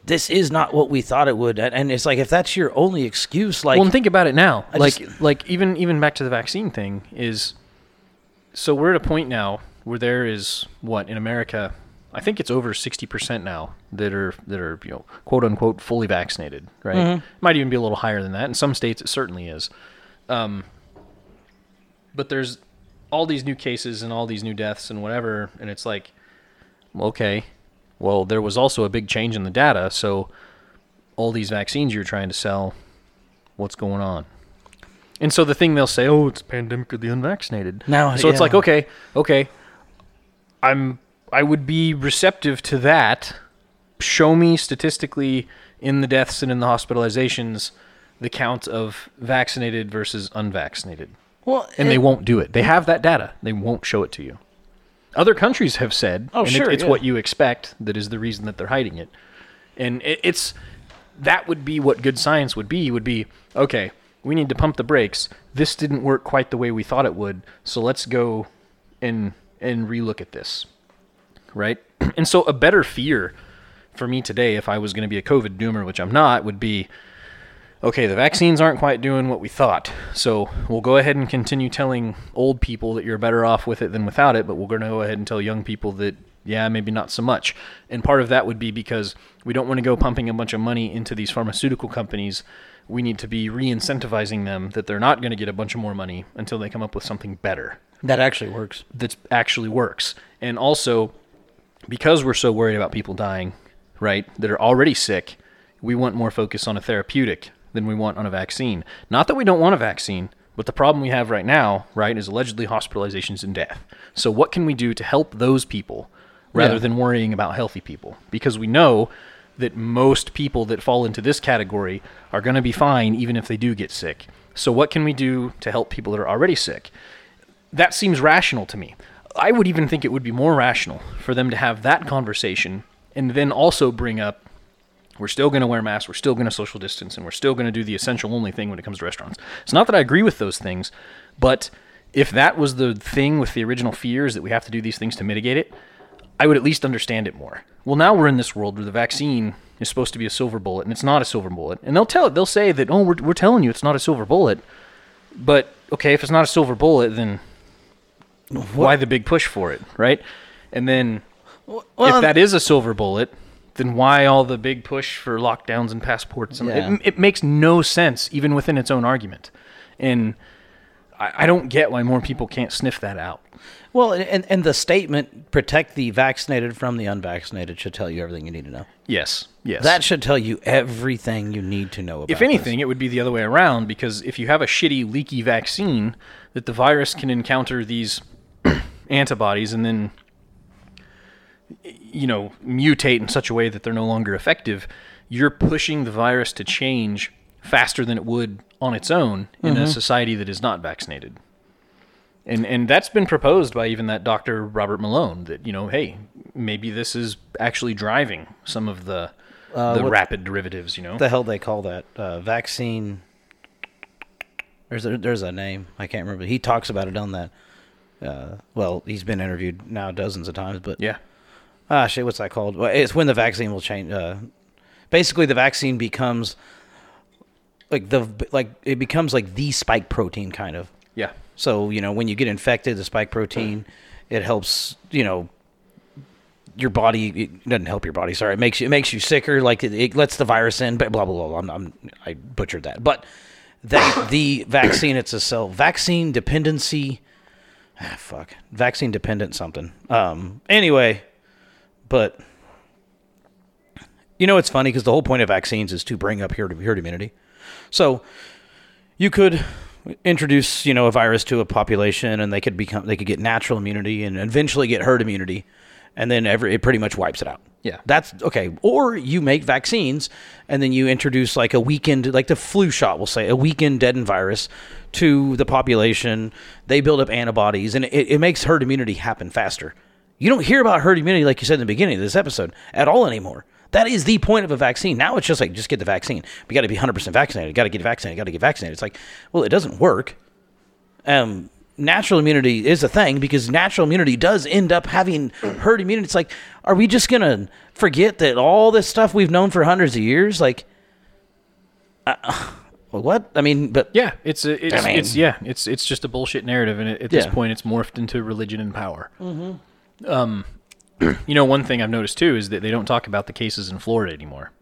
S2: this is not what we thought it would, and and it's like if that's your only excuse, like
S1: well, and think about it now.
S2: I
S1: like,
S2: just-
S1: like even even back to the vaccine thing is. So we're at a point now where there is what in America, I think it's over sixty percent now that are that are you know quote unquote fully vaccinated. Right,
S2: Mm-hmm.
S1: might even be a little higher than that. In some states, it certainly is. Um, but there's all these new cases and all these new deaths and whatever, and it's like, okay, well, there was also a big change in the data, so all these vaccines you're trying to sell, what's going on? And so the thing they'll say, oh, it's pandemic of the unvaccinated.
S2: Now,
S1: so it's like, okay, okay, I'm I would be receptive to that. Show me statistically in the deaths and in the hospitalizations the count of vaccinated versus unvaccinated.
S2: well,
S1: And they won't do it. They have that data. They won't show it to you. Other countries have said,
S2: Oh,
S1: and it-
S2: sure,
S1: it's
S2: yeah.
S1: what you expect that is the reason that they're hiding it. And it, it's that would be what good science would be. Would be okay. We need to pump the brakes. This didn't work quite the way we thought it would. So let's go and and relook at this, right? And so a better fear for me today, if I was going to be a COVID doomer, which I'm not, would be okay, the vaccines aren't quite doing what we thought. So we'll go ahead and continue telling old people that you're better off with it than without it, but we're going to go ahead and tell young people that, yeah, maybe not so much. And part of that would be because we don't want to go pumping a bunch of money into these pharmaceutical companies. We need to be re incentivizing them that they're not going to get a bunch of more money until they come up with something better
S2: that actually works.
S1: that actually works. And also, because we're so worried about people dying, right, that are already sick, we want more focus on a therapeutic than we want on a vaccine. Not that we don't want a vaccine, but the problem we have right now, right, is allegedly hospitalizations and death. So what can we do to help those people rather
S2: Yeah.
S1: than worrying about healthy people? Because we know that most people that fall into this category are going to be fine even if they do get sick. So what can we do to help people that are already sick? That seems rational to me. I would even think it would be more rational for them to have that conversation and then also bring up we're still going to wear masks, we're still going to social distance, and we're still going to do the essential only thing when it comes to restaurants. It's not that I agree with those things, but if that was the thing with the original fears that we have to do these things to mitigate it, I would at least understand it more. Well, now we're in this world where the vaccine is supposed to be a silver bullet, and it's not a silver bullet. And they'll tell it, they'll say that, oh, we're, we're telling you it's not a silver bullet. But okay, if it's not a silver bullet, then why the big push for it, right? And then
S2: Well,
S1: if um, that is a silver bullet, then why all the big push for lockdowns and passports? Um, and
S2: Yeah.
S1: it, it makes no sense, even within its own argument. And I, I don't get why more people can't sniff that out.
S2: Well, and, and the statement "protect the vaccinated from the unvaccinated" should tell you everything you need to know.
S1: Yes, yes.
S2: That should tell you everything you need to know about.
S1: if anything, it would be the other way around because if you have a shitty, leaky vaccine, that the virus can encounter these antibodies and then, you know, mutate in such a way that they're no longer effective, you're pushing the virus to change faster than it would on its own in a
S2: Mhm.
S1: society that is not vaccinated. And and that's been proposed by even that Dr. Robert Malone that you know, hey, maybe this is actually driving some of the
S2: Uh,
S1: the rapid derivatives, you know.
S2: What the hell they call that uh, vaccine? There's a, there's a name I can't remember. He talks about it on that. Uh, well, he's been interviewed now dozens of times, but
S1: yeah.
S2: Ah, shit, what's that called? Well, it's when the vaccine will change. Uh, basically, the vaccine becomes like the like it becomes like the spike protein kind of.
S1: Yeah.
S2: So you know when you get infected, the spike protein, it helps you know your body. It doesn't help your body. Sorry, it makes you it makes you sicker. Like it, it lets the virus in. But blah blah blah. blah. I'm, I'm I butchered that. But that the vaccine it's a cell vaccine dependency. Ah, fuck, vaccine dependent something. Um. Anyway, but you know it's funny because the whole point of vaccines is to bring up herd herd immunity. So you could introduce you know a virus to a population and they could become they could get natural immunity and eventually get herd immunity and then every it pretty much wipes it out
S1: Yeah.
S2: that's okay or you make vaccines and then you introduce like a weakened like the flu shot we'll say a weakened deadened virus to the population they build up antibodies and it, it makes herd immunity happen faster you don't hear about herd immunity like you said in the beginning of this episode at all anymore that is the point of a vaccine. Now it's just like, just get the vaccine. We got to be 100% vaccinated. Got to get vaccinated. Got to get vaccinated. It's like, well, it doesn't work. Um, natural immunity is a thing because natural immunity does end up having herd immunity. It's like, are we just going to forget that all this stuff we've known for hundreds of years? Like, uh, what? I mean, but
S1: Yeah, it's a, it's,
S2: I mean-
S1: it's yeah, it's it's just a bullshit narrative, and at this
S2: Yeah.
S1: point, it's morphed into religion and power.
S2: Mhm.
S1: Um, you know, one thing I've noticed too is that they don't talk about the cases in Florida anymore,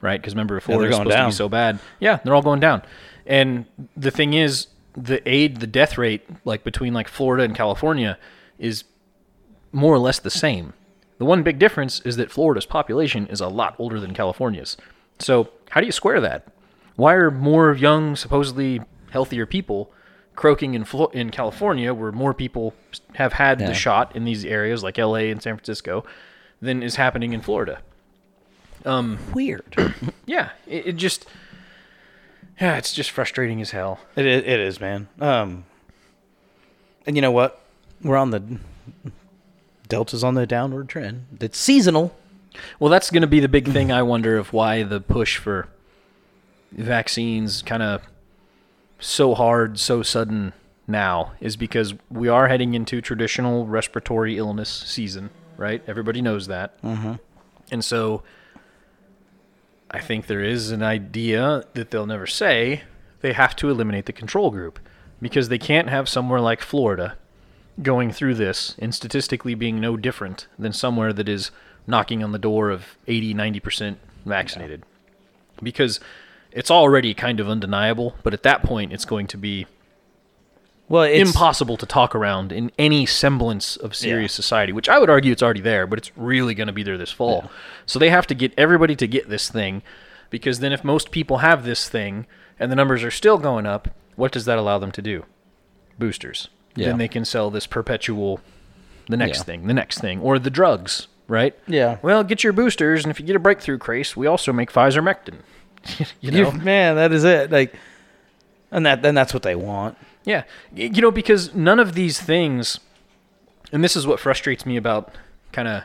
S1: right? Because remember, Florida
S2: going
S1: supposed to
S2: down.
S1: be so bad. Yeah, they're all going down. And the thing is, the aid, the death rate, like between like Florida and California, is more or less the same. The one big difference is that Florida's population is a lot older than California's. So how do you square that? Why are more young, supposedly healthier people croaking in Flo- in California, where more people have had
S2: Yeah.
S1: the shot in these areas like L.A. and San Francisco, than is happening in Florida? Um,
S2: weird.
S1: yeah, it, it just yeah, it's just frustrating as hell.
S2: It is, it is, man. Um, and you know what? We're on the Delta's on the downward trend. It's seasonal.
S1: Well, that's going to be the big thing. I wonder of why the push for vaccines kind of so hard, so sudden now is because we are heading into traditional respiratory illness season, right? Everybody knows that.
S2: Mhm.
S1: And so I think there is an idea that they'll never say they have to eliminate the control group because they can't have somewhere like Florida going through this and statistically being no different than somewhere that is knocking on the door of 80 90% vaccinated because it's already kind of undeniable but at that point it's going to be
S2: Well, it's-
S1: impossible to talk around in any semblance of serious society, which I would argue it's already there, but it's really going to be there this fall. So they have to get everybody to get this thing because then if most people have this thing and the numbers are still going up, what does that allow them to do? Boosters.
S2: Yeah.
S1: Then they can sell this perpetual the next
S2: Yeah.
S1: thing, the next thing, or the drugs, right?
S2: Yeah.
S1: Well, get your boosters, and if you get a breakthrough case, we also make Pfizermectin. you know?
S2: Man, that is it. Like, and that then that's what they want.
S1: Yeah. You know, because none of these things, and this is what frustrates me about kind of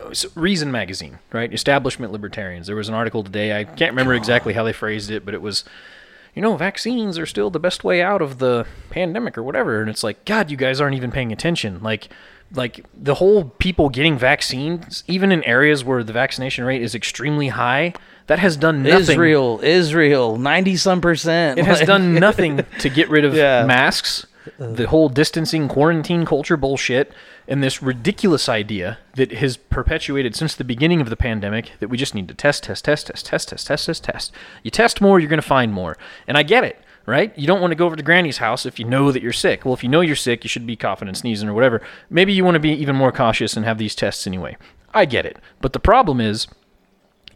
S1: uh, Reason Magazine, right? Establishment libertarians. There was an article today. I can't remember exactly how they phrased it, but it was, you know, vaccines are still the best way out of the pandemic or whatever. And it's like, God, you guys aren't even paying attention. Like, like the whole people getting vaccines, even in areas where the vaccination rate is extremely high, that has done nothing.
S2: Israel, Israel, ninety some percent.
S1: It has done nothing to get rid of
S2: Yeah.
S1: masks, the whole distancing, quarantine culture bullshit, and this ridiculous idea that has perpetuated since the beginning of the pandemic that we just need to test, test, test, test, test, test, test, test, test. You test more, you're going to find more. And I get it, right? You don't want to go over to Granny's house if you know that you're sick. Well, if you know you're sick, you should be coughing and sneezing or whatever. Maybe you want to be even more cautious and have these tests anyway. I get it. But the problem is,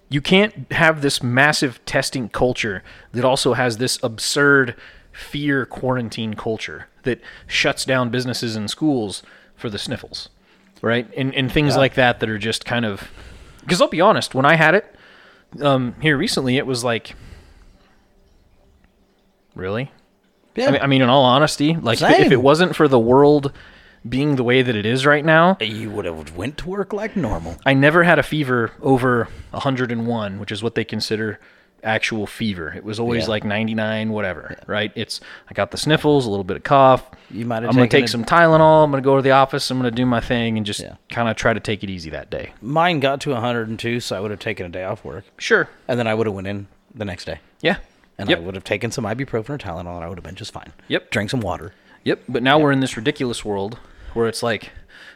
S1: you can't have this massive testing culture that also has this absurd fear quarantine culture that shuts down businesses and schools for the sniffles, right? And and things like that that are just kind of because I'll be honest, when I had it um, here recently, it was like, really.
S2: Yeah.
S1: I mean, I mean, in all honesty, like if, if it wasn't for the world being the way that it is right now, eh,
S2: you would have went to work like normal.
S1: I never had a fever over 101, which is what they consider actual fever. It was always
S2: Yeah.
S1: like 99, whatever, right? It's I got the sniffles, a little bit of cough.
S2: You might
S1: I'm going to take
S2: a-
S1: some Tylenol. I'm going to go to the office. I'm going to do my thing and just
S2: Yeah.
S1: kind of try to take it easy that day.
S2: Mine got to 102, so I would have taken a day off work,
S1: Sure.
S2: and then I would have went in the next day,
S1: Yeah.
S2: And
S1: yep.
S2: I would have taken some ibuprofen or Tylenol, and I would have been just fine.
S1: Yep.
S2: Drank some water.
S1: Yep. But now we're in this ridiculous world where it's like,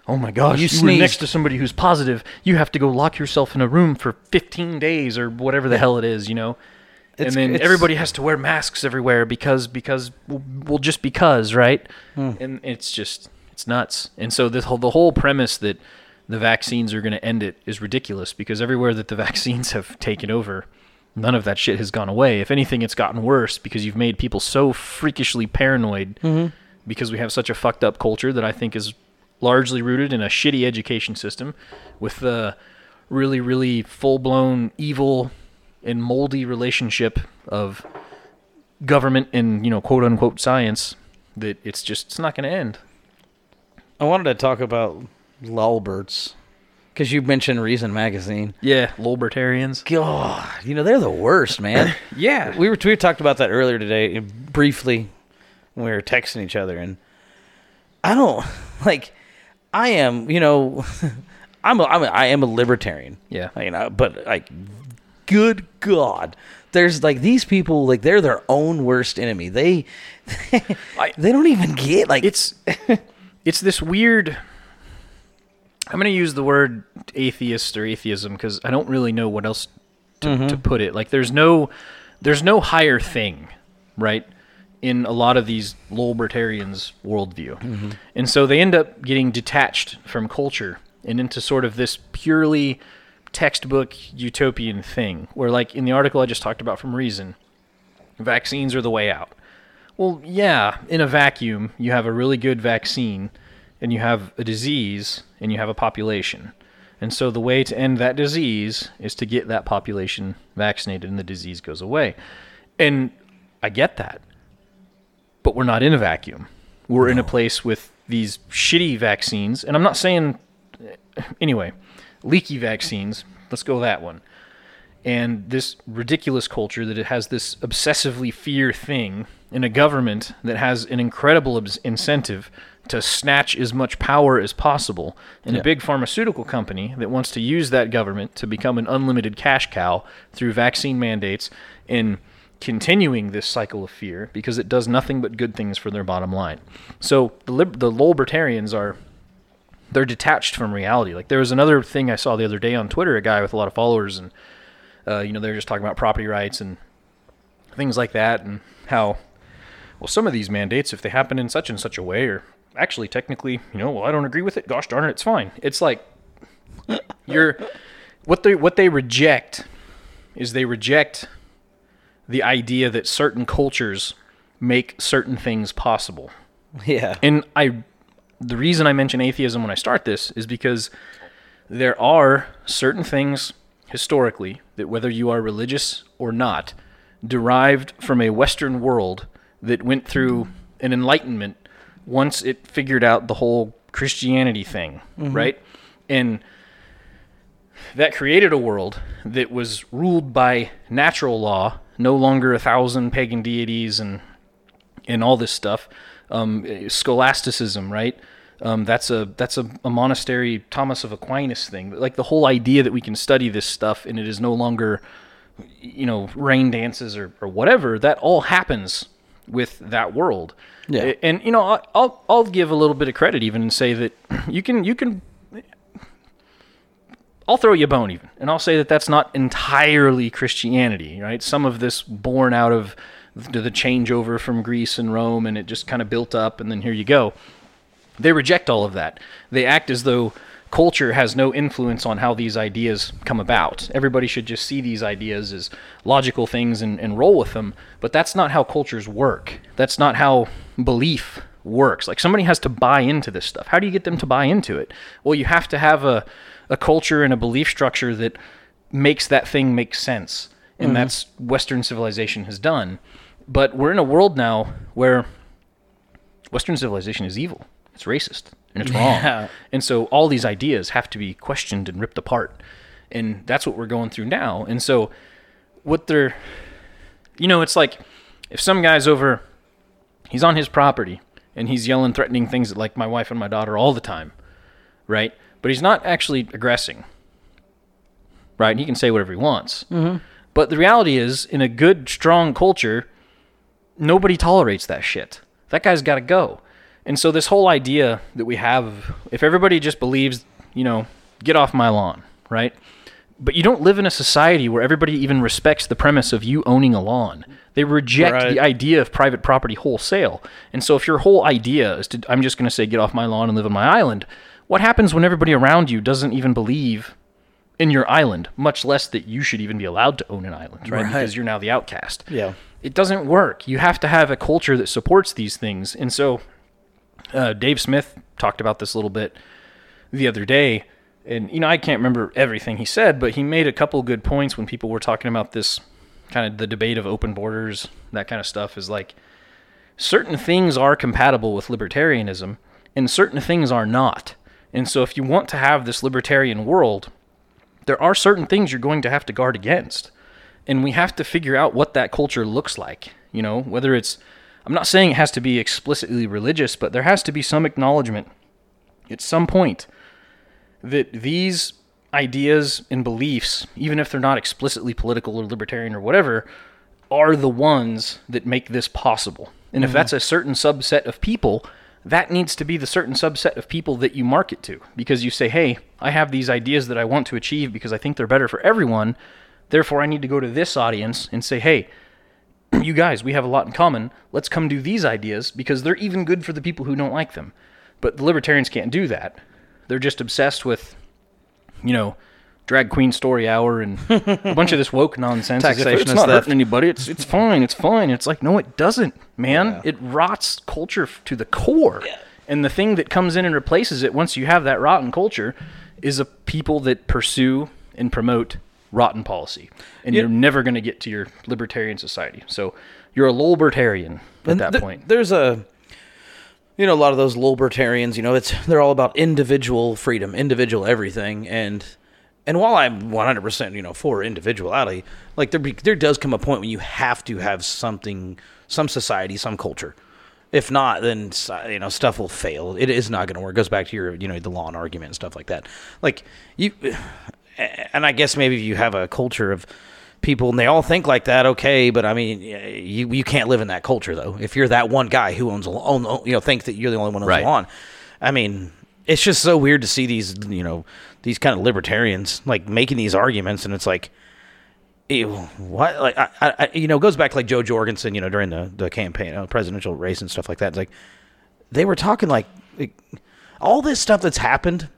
S1: oh my gosh,
S2: You
S1: you, were next to somebody who's positive. You have to go lock yourself in a room for 15 days or whatever the hell it is, you know?
S2: It's-
S1: and then everybody has to wear masks everywhere because because well, well just because right
S2: Hmm.
S1: and it's just it's nuts and so this whole the whole premise that the vaccines are going to end it is ridiculous because everywhere that the vaccines have taken over none of that shit has gone away. If anything it's gotten worse because you've made people so freakishly paranoid
S2: Mm-hmm.
S1: because we have such a fucked up culture that I think is largely rooted in a shitty education system with the really really full-blown evil and moldy relationship of government and you know quote unquote science that it's just it's not going to end.
S2: I wanted to talk about Lolberts because you mentioned Reason Magazine.
S1: yeah libertarians
S2: God, you know they're the worst, man.
S1: yeah
S2: we were we talked about that earlier today uh, briefly when we were texting each other, and I don't like. I am, you know, I'm a, I'm a, I am a libertarian.
S1: Yeah.
S2: you know, but like, good God, there's like these people like they're their own worst enemy. They they don't even get like
S1: it's it's this weird i'm going to use the word atheist or atheism because i don't really know what else to, mm-hmm. to put it. Like there's no there's no higher thing right in a lot of these libertarians worldview. Mm-hmm. And so they end up getting detached from culture and into sort of this purely textbook utopian thing where like in the article i just talked about from reason vaccines are the way out. Well, yeah, in a vacuum, you have a really good vaccine and you have a disease and you have a population. And so the way to end that disease is to get that population vaccinated and the disease goes away. And I get that. But we're not in a vacuum. We're in a place with these shitty vaccines. And I'm not saying, anyway, leaky vaccines. Let's go that one and this ridiculous culture that it has this obsessively fear thing in a government that has an incredible incentive to snatch as much power as possible in a big pharmaceutical company that wants to use that government to become an unlimited cash cow through vaccine mandates and continuing this cycle of fear because it does nothing but good things for their bottom line. So the lib- the libertarians are they're detached from reality. Like there was another thing I saw the other day on Twitter, a guy with a lot of followers and uh, you know, they're just talking about property rights and things like that, and how well, some of these mandates, if they happen in such and such a way, or actually technically, you know, well, I don't agree with it. Gosh darn it, it's fine. It's like you're what they what they reject is they reject the idea that certain cultures make certain things possible.
S2: Yeah.
S1: And I the reason I mention atheism when I start this is because there are certain things historically that whether you are religious or not derived from a western world that went through an enlightenment once it figured out the whole Christianity thing, right? And that created a world that was ruled by natural law, no longer a thousand pagan deities and and all this stuff. Um, scholasticism, right? Um, that's a that's a, a monastery Thomas of Aquinas thing. Like the whole idea that we can study this stuff and it is no longer, you know, rain dances or, or whatever. That all happens with that world.
S2: Yeah.
S1: And you know, I'll I'll give a little bit of credit even and say that you can you can I'll throw you a bone even, and I'll say that that's not entirely Christianity, right? Some of this born out of the changeover from Greece and Rome, and it just kind of built up, and then here you go. They reject all of that. They act as though culture has no influence on how these ideas come about. Everybody should just see these ideas as logical things and, and roll with them, but that's not how cultures work. That's not how belief works. Like somebody has to buy into this stuff. How do you get them to buy into it? Well, you have to have a, a culture and a belief structure that makes that thing make sense. And mm-hmm. that's Western civilization has done. But we're in a world now where Western civilization is evil. It's racist and it's wrong. And so all these ideas have to be questioned and ripped apart. And that's what we're going through now. And so what they're you know, it's like if some guy's over he's on his property and he's yelling threatening things at like my wife and my daughter all the time, right? But he's not actually aggressing. Right? And he can say whatever he wants. Mm-hmm. But the reality is in a good strong culture, nobody tolerates that shit. That guy's got to go. And so this whole idea that we have, if everybody just believes, you know, get off my lawn, right? But you don't live in a society where everybody even respects the premise of you owning a lawn. They reject
S2: Right.
S1: the idea of private property wholesale. And so if your whole idea is to, I'm just going to say, get off my lawn and live on my island, what happens when everybody around you doesn't even believe in your island, much less that you should even be allowed to own an island, right?
S2: Right.
S1: Because you're now the outcast.
S2: Yeah.
S1: It doesn't work. You have to have a culture that supports these things. And so uh, Dave Smith talked about this a little bit the other day. And, you know, I can't remember everything he said, but he made a couple good points when people were talking about this kind of the debate of open borders, that kind of stuff is like certain things are compatible with libertarianism and certain things are not. And so if you want to have this libertarian world, there are certain things you're going to have to guard against. And we have to figure out what that culture looks like. You know, whether it's, I'm not saying it has to be explicitly religious, but there has to be some acknowledgement at some point that these ideas and beliefs, even if they're not explicitly political or libertarian or whatever, are the ones that make this possible. And if mm-hmm. that's a certain subset of people, that needs to be the certain subset of people that you market to because you say, hey, I have these ideas that I want to achieve because I think they're better for everyone. Therefore, I need to go to this audience and say, hey, you guys, we have a lot in common. Let's come do these ideas because they're even good for the people who don't like them. But the libertarians can't do that. They're just obsessed with, you know, drag queen story hour and a bunch of this woke nonsense.
S2: Taxation
S1: it's not
S2: stuff.
S1: hurting anybody. It's it's fine. It's fine. It's like no, it doesn't, man. It rots culture to the core. And the thing that comes in and replaces it once you have that rotten culture is a people that pursue and promote rotten policy. And you're never going to get to your libertarian society. So you're a libertarian at
S2: And
S1: that
S2: th-
S1: point.
S2: There's a, you know, a lot of those libertarians. You know, it's they're all about individual freedom, individual everything, and and while I'm 100 percent, you know, for individuality, like there be, there does come a point when you have to have something, some society, some culture. If not, then you know stuff will fail. It is not going to work. It goes back to your you know the law and argument and stuff like that. Like you, and I guess maybe if you have a culture of people and they all think like that, okay. But I mean, you you can't live in that culture though. If you're that one guy who owns a own, you know, think that you're the only one who owns
S1: Right.
S2: a lawn. I mean, it's just so weird to see these you know these kind of libertarians like making these arguments, and it's like ew, what like I, I, I- you know goes back to like Jo Jorgensen, you know, during the the campaign, uh, presidential race and stuff like that. It's like they were talking like, like all this stuff that's happened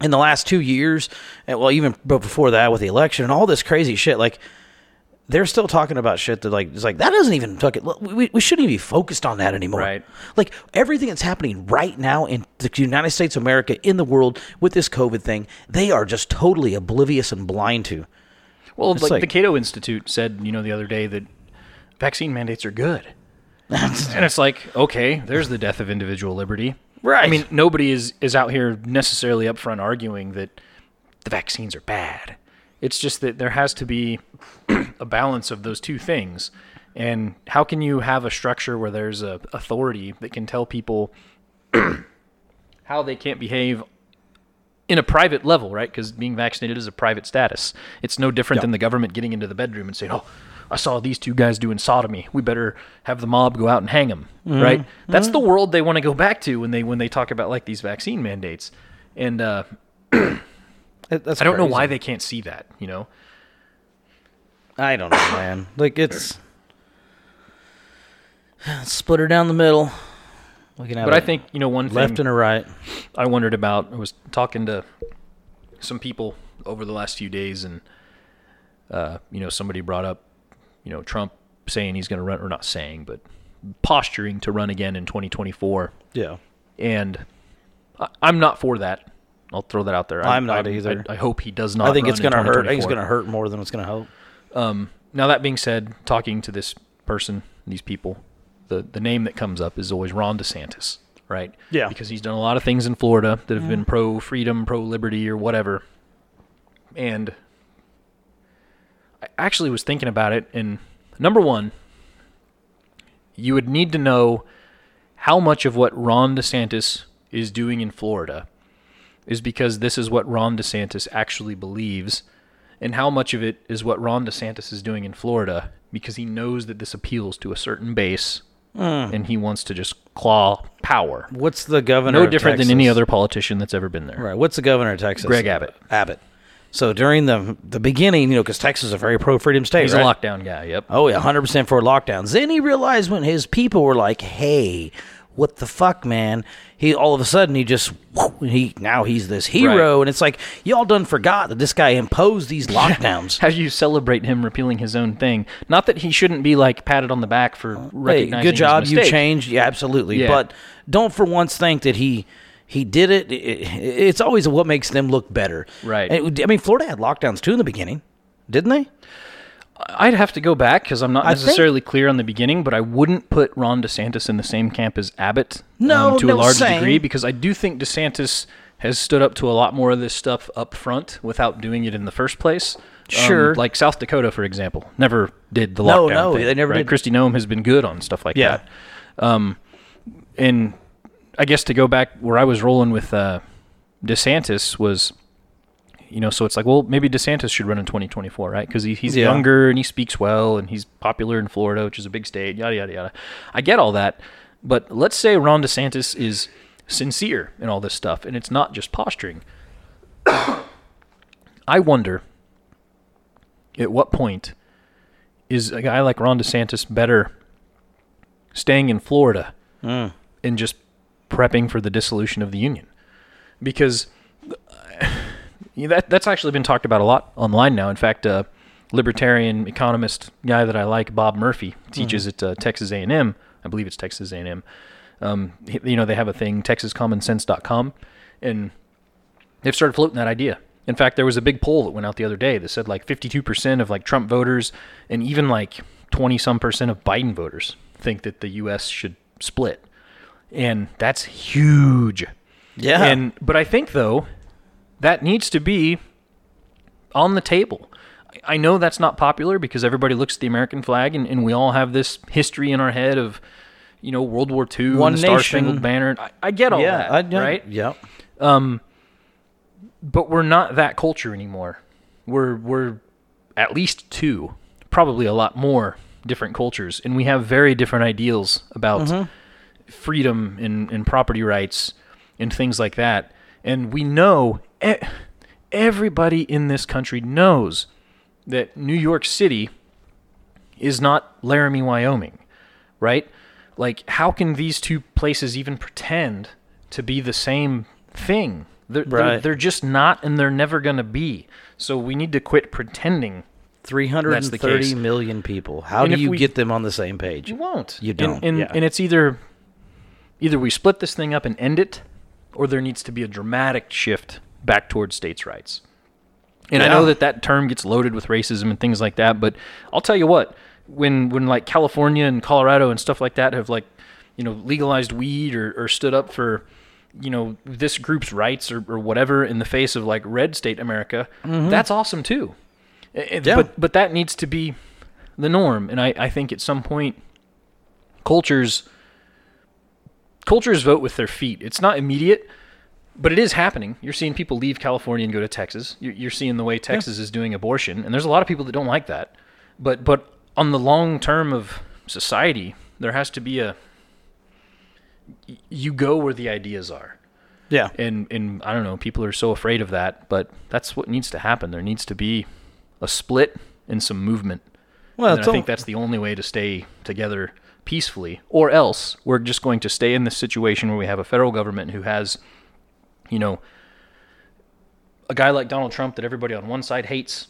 S2: in the last two years, and well, even before that with the election and all this crazy shit, like they're still talking about shit that like it's like that doesn't even fucking we, we shouldn't even be focused on that anymore.
S1: Right.
S2: Like everything that's happening right now in the United States of America, in the world with this COVID thing, they are just totally oblivious and blind to.
S1: Well, like,
S2: like-
S1: the Cato Institute said, you know, the other day that vaccine mandates are good. and it's like, okay, there's the death of individual liberty.
S2: Right.
S1: I mean, nobody is is out here necessarily upfront arguing that the vaccines are bad. It's just that there has to be a balance of those two things. And how can you have a structure where there's a authority that can tell people how they can't behave in a private level, right? Because being vaccinated is a private status. It's no different than the government getting into the bedroom and saying, "Oh, I saw these two guys doing sodomy. We better have the mob go out and hang them." Right? That's the world they want to go back to when they when they talk about like these vaccine mandates. And uh,
S2: That's
S1: I don't know why they can't see that. You know,
S2: I don't know, man. Like it's split her down the middle. We can have
S1: but I think you know one
S2: left
S1: thing
S2: and a right.
S1: I wondered about. I was talking to some people over the last few days, and uh, you know, somebody brought up, you know, Trump saying he's going to run, or not saying, but posturing to run again in 2024.
S2: Yeah.
S1: And I, I'm not for that. I'll throw that out there. I-
S2: I'm not
S1: I-
S2: either.
S1: I, I hope he does not.
S2: I think it's gonna hurt. I think it's gonna hurt more than it's gonna help.
S1: Um, now that being said, talking to this person, these people, the the name that comes up is always Ron DeSantis, right?
S2: Yeah.
S1: Because he's done a lot of things in Florida that have been pro freedom, pro liberty, or whatever. And I actually was thinking about it, and number one, you would need to know how much of what Ron DeSantis is doing in Florida is because this is what Ron DeSantis actually believes, and how much of it is what Ron DeSantis is doing in Florida because he knows that this appeals to a certain base hmm. and he wants to just claw power.
S2: What's the governor?
S1: No different than any other politician that's ever been there.
S2: Right. What's the governor of Texas?
S1: Greg Abbott.
S2: Abbott. So during the the beginning, you know, because Texas is a very pro freedom state,
S1: He's
S2: right?
S1: a lockdown guy. Yep.
S2: Oh yeah, hundred percent for lockdowns. Then he realized when his people were like, "Hey, what the fuck, man?" He all of a sudden he just he now he's this hero,
S1: Right.
S2: and it's like y'all done forgot that this guy imposed these lockdowns.
S1: How do you celebrate him repealing his own thing? Not that he shouldn't be like patted on the back for
S2: hey,
S1: recognizing.
S2: good job,
S1: his
S2: you changed. Yeah, absolutely.
S1: Yeah.
S2: But don't for once think that he he did it. It- it- It's always what makes them look better.
S1: Right.
S2: It- I mean, Florida had lockdowns too in the beginning, didn't they?
S1: I'd have to go back because I'm not
S2: I think-
S1: necessarily clear on the beginning, but I wouldn't put Ron DeSantis in the same camp as Abbott.
S2: No,
S1: um, to
S2: no,
S1: a large
S2: same.
S1: degree because I do think DeSantis has stood up to a lot more of this stuff up front without doing it in the first place. Um,
S2: Sure.
S1: like South Dakota, for example, never did the
S2: No,
S1: lockdown.
S2: no,
S1: thing,
S2: they never
S1: right?
S2: did.
S1: Kristi Noem has been good on stuff like
S2: Yeah.
S1: that. Um, and I guess to go back where I was rolling with uh, DeSantis was, you know, so it's like, well, maybe DeSantis should run in 2024, right? Because he, he's
S2: Yeah.
S1: younger and he speaks well and he's popular in Florida, which is a big state, yada, yada, yada. I get all that. But let's say Ron DeSantis is sincere in all this stuff and it's not just posturing. I wonder at what point is a guy like Ron DeSantis better staying in Florida and just prepping for the dissolution of the union? Because uh, that that's actually been talked about a lot online now. In fact, a libertarian economist guy that I like, Bob Murphy, teaches at uh, Texas A&M. I believe it's Texas A&M. Um, you know, they have a thing, TexasCommonSense.com, and they've started floating that idea. In fact, there was a big poll that went out the other day that said like 52% of like Trump voters and even like 20 some percent of Biden voters think that the U.S. should split, and that's huge.
S2: Yeah.
S1: And but I think though that needs to be on the table. I- know that's not popular because everybody looks at the American flag and, and we all have this history in our head of, you know, World War II,
S2: One
S1: and the Star. Spangled Banner. I, I get all
S2: yeah.
S1: that,
S2: I, yeah,
S1: right?
S2: Yeah.
S1: Um, but we're not that culture anymore. We're we're at least two, probably a lot more different cultures, and we have very different ideals about mm-hmm. Freedom and, and property rights and things like that. And we know everybody in this country knows that New York City is not Laramie, Wyoming, right? Like, how can these two places even pretend to be the same thing? They're, they're, they're just not, and they're never going to be. So we need to quit pretending.
S2: Three hundred
S1: That's
S2: and
S1: the
S2: thirty
S1: case.
S2: million people. How
S1: And
S2: do you
S1: we-
S2: get them on the same page?
S1: You won't.
S2: You don't,
S1: And,
S2: yeah.
S1: and it's either either we split this thing up and end it, or there needs to be a dramatic shift back towards states' rights. And I know that that term gets loaded with racism and things like that, but I'll tell you what, when when like California and Colorado and stuff like that have like, you know, legalized weed or, or stood up for, you know, this group's rights or, or whatever in the face of like red state America, mm-hmm. that's awesome too.
S2: Yeah.
S1: But but that needs to be the norm. And I, I think at some point cultures cultures vote with their feet. It's not immediate, but it is happening. You're seeing people leave California and go to Texas. You're, you're seeing the way Texas is doing abortion, and there's a lot of people that don't like that. But but on the long term of society, there has to be a you go where the ideas are.
S2: Yeah.
S1: And and I don't know, people are so afraid of that, but that's what needs to happen. There needs to be a split and some movement.
S2: Well,
S1: and I think
S2: al-
S1: that's the only way to stay together peacefully. Or else we're just going to stay in this situation where we have a federal government who has, you know, a guy like Donald Trump that everybody on one side hates,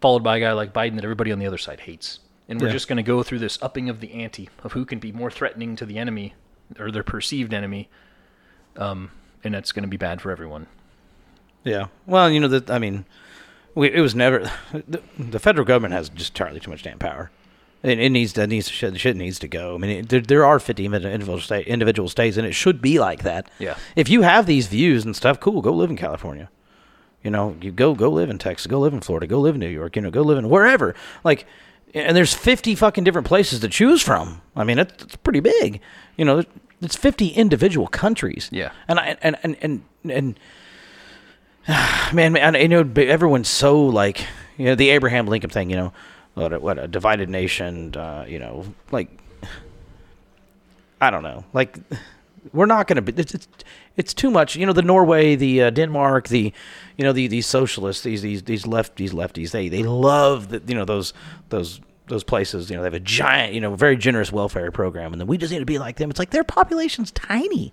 S1: followed by a guy like Biden that everybody on the other side hates. And we're
S2: Yeah.
S1: just going to go through this upping of the ante of who can be more threatening to the enemy or their perceived enemy. Um, and that's going to be bad for everyone.
S2: Yeah. Well, you know that I mean, we, it was never the, the federal government has just entirely too much damn power. It, it needs to needs to shit, shit needs to go. I mean, it, there, there are fifty individual state, individual states, and it should be like that.
S1: Yeah.
S2: If you have these views and stuff, cool. Go live in California. You know, you go go live in Texas, go live in Florida, go live in New York. You know, go live in wherever. Like, and there's fifty fucking different places to choose from. I mean, it's, it's pretty big. You know, it's fifty individual countries.
S1: Yeah.
S2: And I and and and and man, man, I know everyone's so like, you know, the Abraham Lincoln thing, you know, what a, what a divided nation, uh, you know, like, I don't know, like, we're not going to be. It's, it's it's too much. You know, the Norway, the uh, Denmark, the you know the, these socialists, these these these left these lefties. They they love the, you know those those those places. You know, they have a giant, you know, very generous welfare program, and then we just need to be like them. It's like their population's tiny.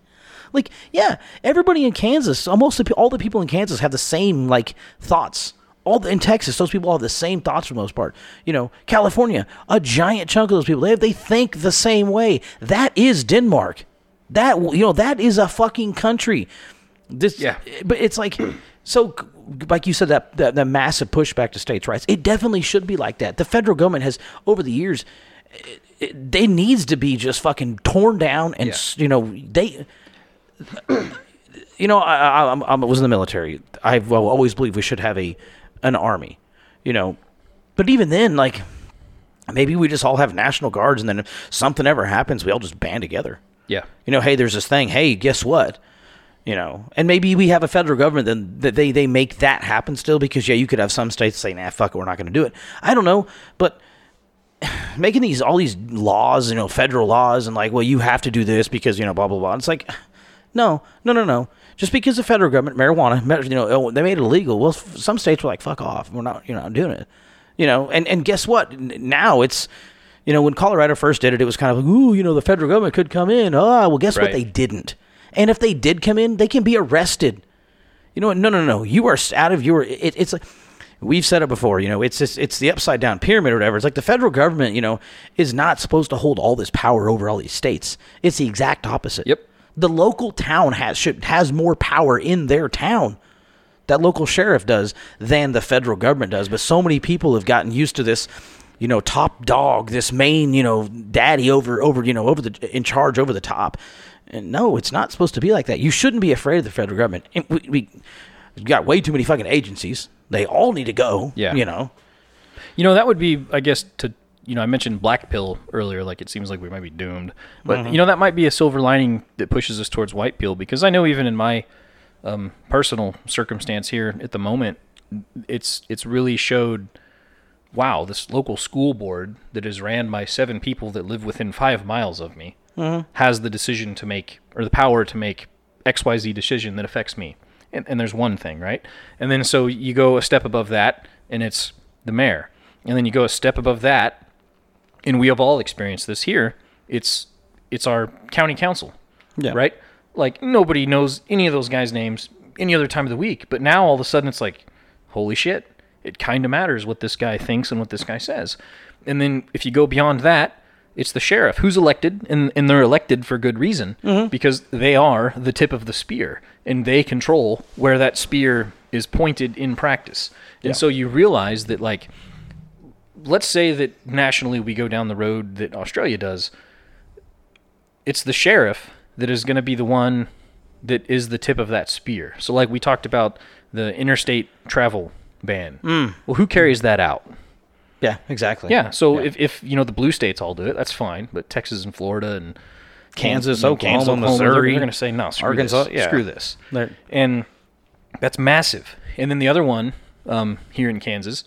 S2: Like, yeah, everybody in Kansas, almost all the people in Kansas have the same like thoughts. All the, in Texas, those people all have the same thoughts for the most part. You know, California, a giant chunk of those people they they think the same way. That is Denmark. That you know, that is a fucking country. This,
S1: Yeah.
S2: but it's like so like you said that, that that massive pushback to states' rights. It definitely should be like that. The federal government has over the years it, it, they needs to be just fucking torn down and
S1: Yeah.
S2: you know they you know I, I, I'm- I was in the military. I've always believed we should have a an army, you know, but even then like maybe we just all have national guards and then if something ever happens we all just band together.
S1: Yeah.
S2: You know, hey, there's this thing. Hey, guess what? You know, and maybe we have a federal government then that they they make that happen still because yeah, you could have some states say, nah, fuck it, we're not going to do it. I don't know, but making these all these laws, you know, federal laws, and like, well, you have to do this because you know, blah blah blah. It's like, no, no, no, no. Just because the federal government marijuana, ma- you know, oh, they made it illegal. Well, some states were like, fuck off, we're not, you're not doing it. You know, and and guess what? Now it's. You know, when Colorado first did it, it was kind of like, ooh, you know, the federal government could come in. Ah, well, guess what? They didn't. And if they did come in, they can be arrested. You know what? No, no, no. You are out of your. It, it's like we've said it before. You know, it's just it's the upside down pyramid or whatever. It's like the federal government. You know, is not supposed to hold all this power over all these states. It's the exact opposite.
S1: Yep.
S2: The local town has should has more power in their town. That local sheriff does than the federal government does. But so many people have gotten used to this. You know, top dog, this main, you know, daddy over, over, you know, over the in charge, over the top. And no, it's not supposed to be like that. You shouldn't be afraid of the federal government. We, we we've got way too many fucking agencies. They all need to go.
S1: Yeah.
S2: You know.
S1: You know, that would be, I guess, to you know, I mentioned black pill earlier. Like it seems like we might be doomed, but
S2: Mm-hmm.
S1: you know, that might be a silver lining that pushes us towards white pill because I know even in my um, personal circumstance here at the moment, it's it's really showed. Wow, this local school board that is ran by seven people that live within five miles of me
S2: Mm-hmm.
S1: has the decision to make or the power to make X Y Z decision that affects me. And, and there's one thing, right? And then so you go a step above that, and it's the mayor. and then you go a step above that, and we have all experienced this here. It's it's our county council,
S2: Yeah.
S1: right? Like nobody knows any of those guys' names any other time of the week, but now all of a sudden it's like, holy shit, it kind of matters what this guy thinks and what this guy says. And then if you go beyond that, it's the sheriff who's elected, and, and they're elected for good reason mm-hmm. because they are the tip of the spear and they control where that spear is pointed in practice. And so you realize that, like, let's say that nationally we go down the road that Australia does. It's the sheriff that is going to be the one that is the tip of that spear. So, like we talked about the interstate travel ban. Well, who carries that out?
S2: Yeah, exactly.
S1: Yeah. So if, if you know the blue states all do it, that's fine. But Texas and Florida and
S2: Kansas, Oklahoma,
S1: Kansas, Oklahoma, they're-
S2: Missouri,
S1: they're going to say no. Screw
S2: Arkansas,
S1: this.
S2: yeah.
S1: Screw this.
S2: They're-
S1: And that's massive. And then the other one um, here in Kansas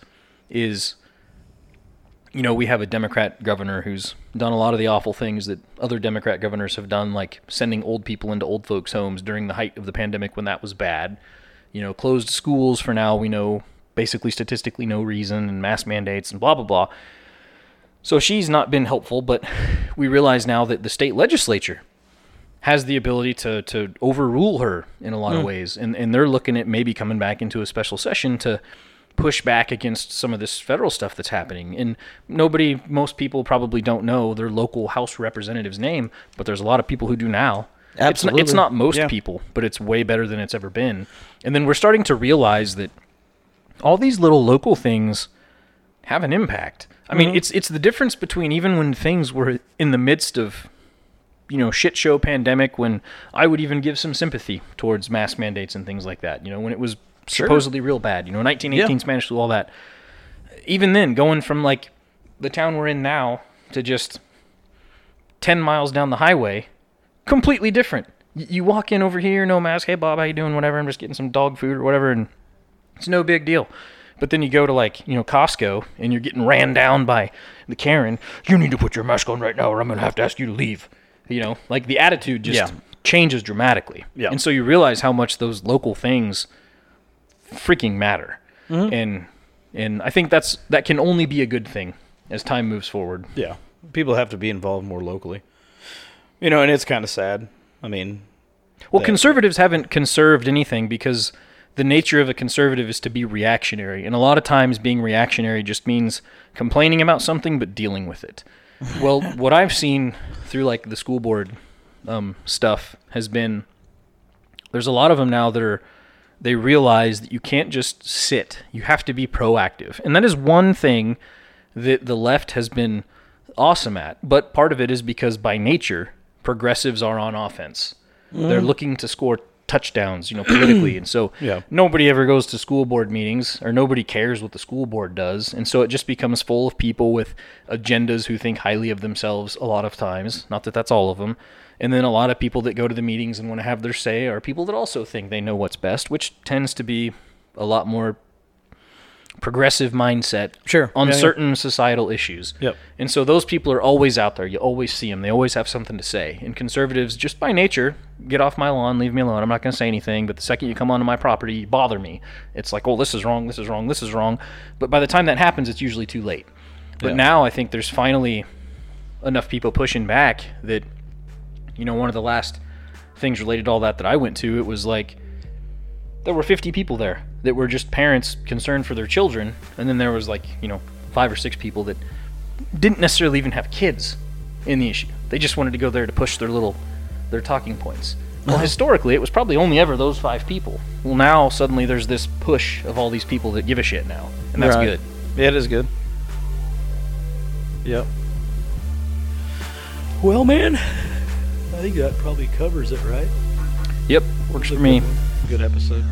S1: is, you know, we have a Democrat governor who's done a lot of the awful things that other Democrat governors have done, like sending old people into old folks' homes during the height of the pandemic when that was bad. You know, closed schools for now, we know basically statistically no reason, and mask mandates and blah, blah, blah. So she's not been helpful, but we realize now that the state legislature has the ability to to overrule her in a lot of hmm. ways, and and they're looking at maybe coming back into a special session to push back against some of this federal stuff that's happening. And nobody, most people probably don't know their local House representative's name, but there's a lot of people who do now. It's not, it's not most
S2: Yeah.
S1: people, but it's way better than it's ever been. And then we're starting to realize that all these little local things have an impact. I mean, mm-hmm. it's it's the difference between even when things were in the midst of you know shit show pandemic when I would even give some sympathy towards mask mandates and things like that. You know, when it was supposedly real bad. You know, 1918
S2: Yeah.
S1: Spanish flu, all that. Even then, going from like the town we're in now to just 10 miles down the highway, completely different. Y- You walk in over here, no mask. Hey, Bob, how you doing? Whatever. I'm just getting some dog food or whatever, and it's no big deal. But then you go to like you know Costco and you're getting ran down by the Karen. You need to put your mask on right now, or I'm gonna have to ask you to leave. You know, like the attitude just
S2: Yeah.
S1: changes dramatically.
S2: Yeah.
S1: And so you realize how much those local things freaking matter.
S2: Mm-hmm.
S1: And and I think that's that can only be a good thing as time moves forward.
S2: Yeah, people have to be involved more locally. You know, and it's kind of sad. I mean,
S1: Well,
S2: that-
S1: conservatives haven't conserved anything because the nature of a conservative is to be reactionary. And a lot of times being reactionary just means complaining about something but dealing with it. well, what I've seen through like the school board um, stuff has been there's a lot of them now that are they realize that you can't just sit. You have to be proactive. And that is one thing that the left has been awesome at. But part of it is because by nature, progressives are on offense. They're mm. looking to score touchdowns, you know, politically. and so
S2: Yeah.
S1: nobody ever goes to school board meetings or nobody cares what the school board does. And so it just becomes full of people with agendas who think highly of themselves a lot of times. Not that that's all of them. And then a lot of people that go to the meetings and want to have their say are people that also think they know what's best, which tends to be a lot more progressive mindset
S2: Sure.
S1: on
S2: Yeah, yeah.
S1: certain societal issues.
S2: Yep.
S1: And so those people are always out there. You always see them. They always have something to say. And conservatives, just by nature, get off my lawn, leave me alone. I'm not going to say anything. But the second you come onto my property, you bother me. It's like, oh, this is wrong, this is wrong, this is wrong. But by the time that happens, it's usually too late. But
S2: Yeah.
S1: now I think there's finally enough people pushing back that, you know, one of the last things related to all that that I went to, it was like there were 50 people there that were just parents concerned for their children and then there was like you know five or six people that didn't necessarily even have kids in the issue they just wanted to go there to push their little their talking points well uh-huh. historically it was probably only ever those five people well now suddenly there's this push of all these people that give a shit now and that's
S2: Right.
S1: good
S2: Yeah, it is good. Yep. Well, man, I think that probably covers it, right?
S1: yep works for me
S2: Good episode.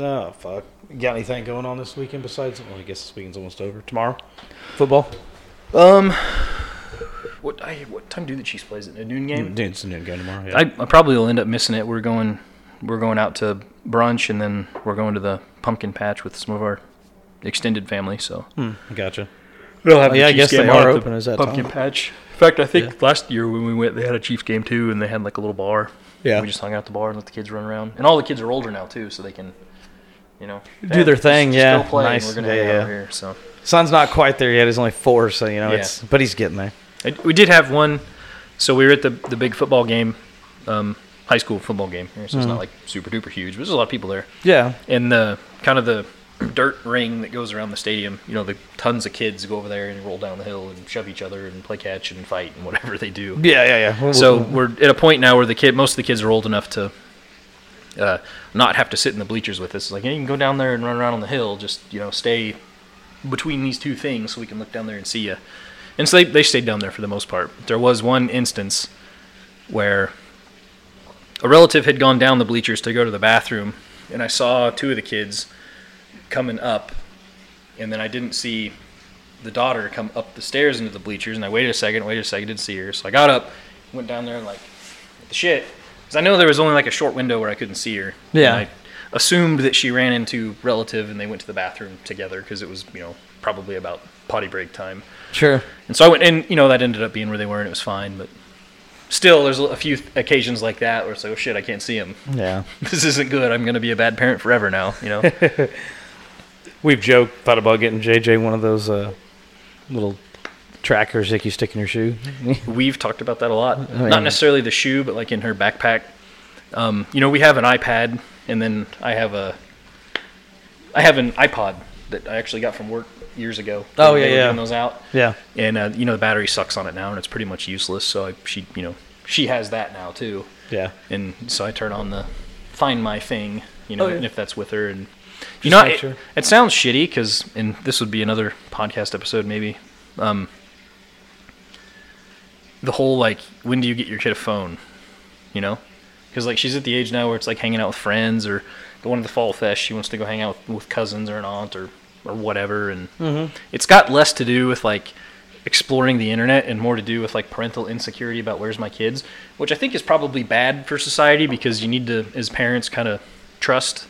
S2: Oh fuck! Got anything going on this weekend besides? Well, I guess this weekend's almost over. Tomorrow, football.
S1: um what I, what time do the Chiefs play? Is it a noon game?
S2: Dude, it's a noon game tomorrow. Yeah.
S1: I, I probably will end up missing it. We're going we're going out to brunch, and then we're going to the pumpkin patch with some of our extended family. So
S2: Gotcha.
S1: they'll have
S2: Oh, yeah, I guess they are open as that
S1: pumpkin
S2: time.
S1: patch. In fact, I think last year when we went, they had a Chiefs game too, and they had like a little bar.
S2: Yeah.
S1: we just hung out at the bar and let the kids run around, and all the kids are older now too, so they can, you know,
S2: Do their thing, yeah.
S1: Still play.
S2: Nice.
S1: We're gonna
S2: Yeah, yeah.
S1: out here. So
S2: Son's not quite there yet. He's only four, so you know
S1: Yeah.
S2: it's. But he's getting there.
S1: I, we did have one. So we were at the the big football game, um, high school football game. here. So it's
S2: Mm-hmm.
S1: not like super duper huge, but there's a lot of people there.
S2: Yeah.
S1: And the kind of the dirt ring that goes around the stadium. You know, the tons of kids go over there and roll down the hill and shove each other and play catch and fight and whatever they do.
S2: Yeah, yeah, yeah.
S1: So
S2: we'll-
S1: we're at a point now where the kid, most of the kids are old enough to uh, not have to sit in the bleachers with us. It's like, you can go down there and run around on the hill. Just you know, stay between these two things so we can look down there and see you. And so they, they stayed down there for the most part. There was one instance where a relative had gone down the bleachers to go to the bathroom, and I saw two of the kids coming up, and then I didn't see the daughter come up the stairs into the bleachers, and I waited a second, waited a second, didn't see her. So I got up, went down there, and like, the shit. Because I know there was only like a short window where I couldn't see her.
S2: Yeah.
S1: And I assumed that she ran into relative and they went to the bathroom together because it was, you know, probably about potty break time.
S2: sure.
S1: And so I went, and you know, that ended up being where they were, and it was fine. But still, there's a few occasions like that where it's like, oh shit, I can't see him.
S2: Yeah.
S1: This isn't good. I'm gonna be a bad parent forever now. You know.
S2: We've joked thought about getting JJ one of those uh, little trackers that you stick in your shoe.
S1: We've talked about that a lot.
S2: yeah.
S1: Not necessarily the shoe, but like in her backpack. Um, you know, we have an iPad, and then I have a, I have an iPod that I actually got from work years ago.
S2: Oh, yeah, yeah.
S1: those out,
S2: yeah.
S1: and uh, you know the battery sucks on it now, and it's pretty much useless. So I, she, you know, she has that now too,
S2: Yeah.
S1: and so I turn on the Find My Thing, you know,
S2: Oh, yeah.
S1: and if that's with her, and you know, it,
S2: sure.
S1: it sounds shitty because, and this would be another podcast episode maybe. Um, the whole like, when do you get your kid a phone? You know, because like she's at the age now where it's like hanging out with friends or going to the fall fest. She wants to go hang out with, with cousins or an aunt or or whatever, and
S2: Mm-hmm.
S1: it's got less to do with like exploring the internet and more to do with like parental insecurity about where's my kids, which I think is probably bad for society because you need to, as parents, kind of trust.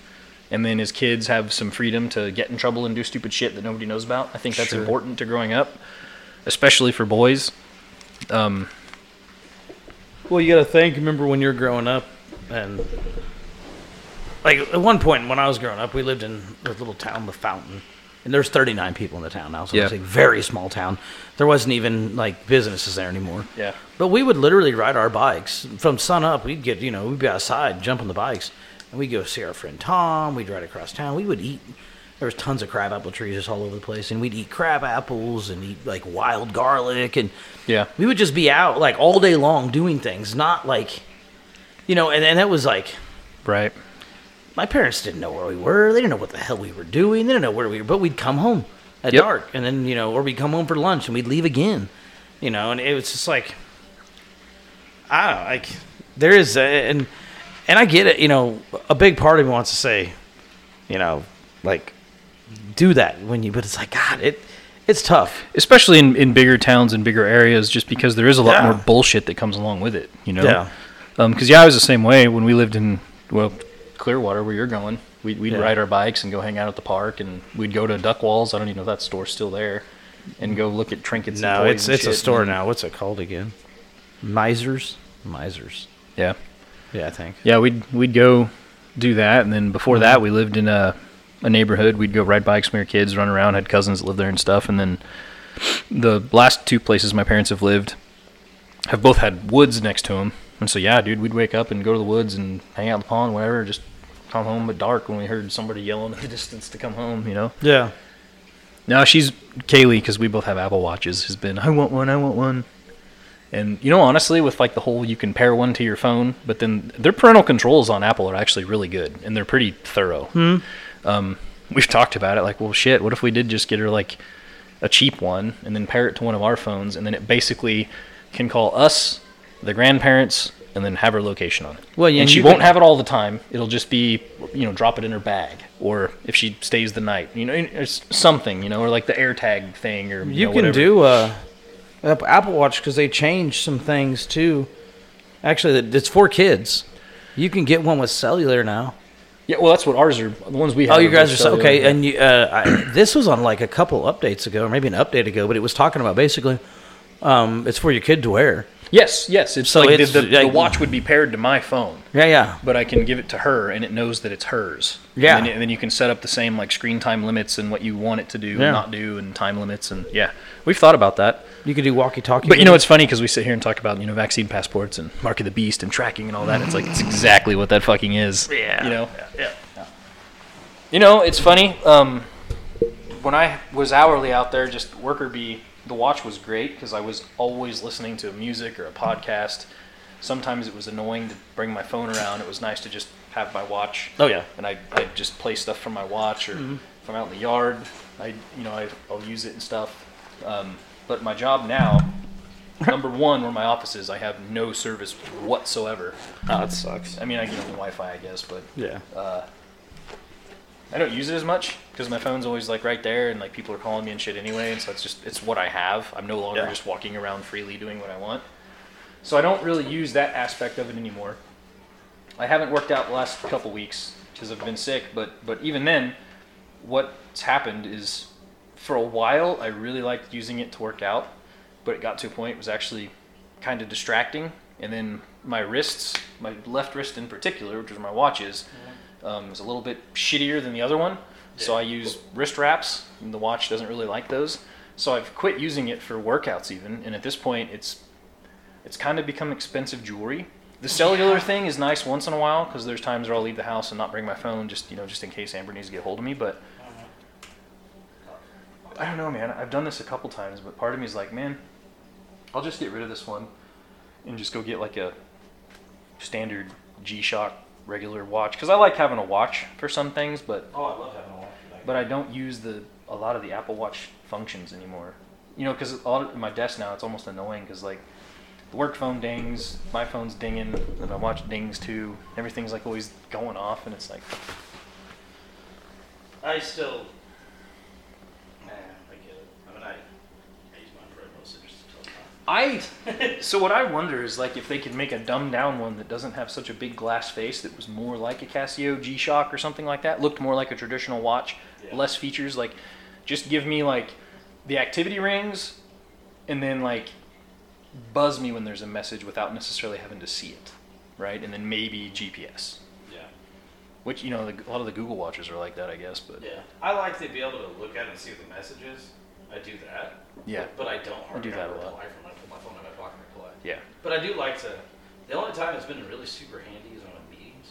S1: And then as kids have some freedom to get in trouble and do stupid shit that nobody knows about. I think that's
S2: Sure.
S1: important to growing up, especially for boys. Um,
S2: Well, you got to think. Remember when you were growing up, and like at one point when I was growing up, we lived in a little town, the Fountain, and there's 39 people in the town now, so
S1: Yeah.
S2: it's a very small town. There wasn't even like businesses there anymore.
S1: yeah.
S2: But we would literally ride our bikes from sun up. We'd get, you know, we'd be outside, jump on the bikes, and we'd go see our friend Tom. We'd ride across town. We would eat. There was tons of crab apple trees just all over the place, and we'd eat crab apples and eat like wild garlic, and
S1: Yeah.
S2: we would just be out like all day long doing things, not like, you know, and, and that was like
S1: Right.
S2: my parents didn't know where we were. They didn't know what the hell we were doing. They didn't know where we were. But we'd come home at
S1: Yep.
S2: dark, and then you know, or we'd come home for lunch, and we'd leave again. You know, and it was just like, I don't know, like there is, a, and and I get it. You know, a big part of me wants to say, you know, like do that when you, but it's like God, it it's tough.
S1: Especially in, in bigger towns and bigger areas, just because there is a lot
S2: Yeah.
S1: more bullshit that comes along with it, you know?
S2: Yeah.
S1: Um, because, yeah, I was the same way when we lived in, well, Clearwater, where you're going. We'd, we'd
S2: Yeah.
S1: ride our bikes and go hang out at the park, and we'd go to Duckwalls. I don't even know if that store's still there. And go look at trinkets
S2: No, it's it's a store now. What's it called again? Misers, misers.
S1: Yeah.
S2: Yeah, I think.
S1: Yeah, we'd we'd go do that, and then before mm-hmm. that, we lived in a a neighborhood. We'd go ride bikes with our kids, run around, had cousins that lived there and stuff. And then the last two places my parents have lived have both had woods next to them. And so yeah, dude, we'd wake up and go to the woods and hang out in the pond, whatever. Just come home at dark when we heard somebody yelling in the distance to come home. You know.
S2: Yeah.
S1: Now she's Kaylee because we both have Apple Watches. Has been I want one, I want one. And you know, honestly, with like the whole you can pair one to your phone, but then their parental controls on Apple are actually really good and they're pretty thorough. Hmm. Um, we've talked about it. Like, well, shit, what if we did just get her like a cheap one and then pair it to one of our phones, and then it basically can call us, the grandparents, and then have her location on it.
S2: Well, yeah,
S1: and she won't have it all the time. It'll just be, you know, drop it in her bag, or if she stays the night, you know, it's something, you know, or like the AirTag thing, or
S2: You
S1: know,
S2: can
S1: whatever.
S2: do uh, Apple Watch because they changed some things too. Actually, it's for kids. You can get one with cellular now.
S1: Yeah, well, that's what ours are. The ones we have.
S2: Oh, you guys are so, okay.
S1: yeah.
S2: And you, uh, I, this was on like a couple updates ago, or maybe an update ago, but it was talking about basically, um, it's for your kid to wear.
S1: Yes, yes. It's
S2: So
S1: like
S2: it's,
S1: the, the, the watch would be paired to my phone,
S2: Yeah, yeah.
S1: but I can give it to her, and it knows that it's hers.
S2: Yeah.
S1: And then, and then you can set up the same like screen time limits and what you want it to do
S2: Yeah.
S1: and not do, and time limits, and yeah, we've thought about that.
S2: You could do walkie-talkie.
S1: But you know, it's funny because we sit here and talk about you know vaccine passports and mark of the beast and tracking and all that. It's like it's exactly what that fucking is.
S2: Yeah.
S1: You know.
S2: yeah.
S1: You know, it's funny. Um, when I was hourly out there, just worker bee, the watch was great because I was always listening to music or a podcast. Sometimes it was annoying to bring my phone around. It was nice to just have my watch.
S2: Oh, yeah.
S1: And I I just play stuff from my watch, or mm-hmm. if I'm out in the yard, I you know I, I'll use it and stuff. Um, but my job now, number one, where my office is, I have no service whatsoever.
S2: Oh, that sucks.
S1: I mean, I get on the Wi-Fi, I guess, but
S2: Yeah.
S1: Uh, I don't use it as much because my phone's always like right there, and like people are calling me and shit anyway, and so it's just it's what I have. I'm no longer
S2: Yeah.
S1: just walking around freely doing what I want. So I don't really use that aspect of it anymore. I haven't worked out the last couple weeks because I've been sick, but but even then, what's happened is for a while I really liked using it to work out, but it got to a point it was actually kind of distracting, and then my wrists, my left wrist in particular, which is my watches, um, is a little bit shittier than the other one. So I use wrist wraps, and the watch doesn't really like those. So I've quit using it for workouts even, and at this point it's it's kind of become expensive jewelry. The cellular thing is nice once in a while because there's times where I'll leave the house and not bring my phone, just you know, just in case Amber needs to get hold of me. But I don't know, man. I've done this a couple times, but part of me is like, man, I'll just get rid of this one and just go get like a standard G-Shock regular watch because I like having a watch for some things, but
S2: Oh, I love having a watch.
S1: but I don't use the a lot of the Apple Watch functions anymore. You know, because a lot of my desk now it's almost annoying because like the work phone dings, my phone's dinging, and my watch dings too. Everything's like always going off, and it's like
S2: I still. Nah, I get it. I mean, I, I use mine for most interests until time.
S1: I. so what I wonder is like if they could make a dumbed down one that doesn't have such a big glass face that was more like a Casio G-Shock or something like that, looked more like a traditional watch,
S2: Yeah.
S1: less features. Like, just give me like the activity rings, and then like buzz me when there's a message without necessarily having to see it, right? And then maybe GPS,
S2: Yeah.
S1: which you know the, a lot of the Google watches are like that, I guess. But
S2: Yeah. I like to be able to look at it and see what the message is. I do that.
S1: Yeah.
S2: But, I don't hardly
S1: do that a lot.
S2: reply from my, put my phone in my pocket and reply.
S1: Yeah,
S2: But I do like to. The only time it's been really super handy is on meetings.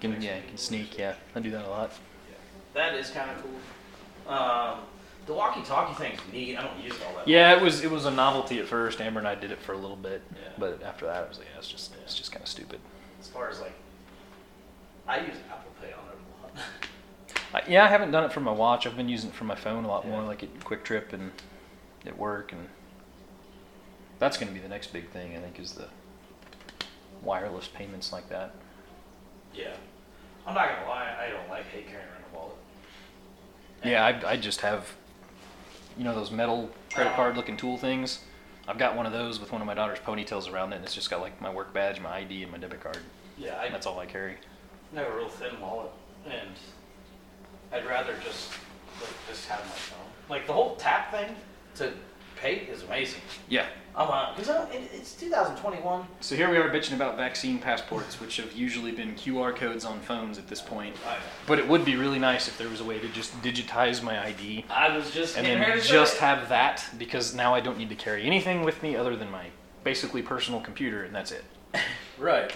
S1: Can yeah
S2: people
S1: can sneak. Yeah, I do that a lot. Yeah.
S2: That is kind of cool. Um, the walkie-talkie thing's neat. I don't use it all that.
S1: Yeah, it was it was a novelty at first. Amber and I did it for a little bit,
S2: Yeah.
S1: but after that, I was like, yeah, it's just it's just kind of stupid.
S2: As far as like, I use Apple Pay on it a lot.
S1: I, yeah, I haven't done it for my watch. I've been using it for my phone a lot more, like at QuikTrip and at work, and that's going to be the next big thing. I think is the wireless payments like that.
S2: yeah. I'm not gonna lie. I don't like hate carrying around a wallet.
S1: Yeah, I, I just have, you know, those metal credit card looking tool things. I've got one of those with one of my daughter's ponytails around it, and it's just got like my work badge, my ID, and my debit card.
S2: Yeah, I
S1: That's all I carry.
S2: I have a real thin wallet, and I'd rather just like, just have my phone. Like the whole tap thing to pay is amazing.
S1: Yeah.
S2: I'm uh, on because it, it's 2021.
S1: So here we are bitching about vaccine passports, which have usually been QR codes on phones at this point. But it would be really nice if there was a way to just digitize my ID
S2: I was just
S1: and then just have that because now I don't need to carry anything with me other than my basically personal computer and that's it.
S2: right.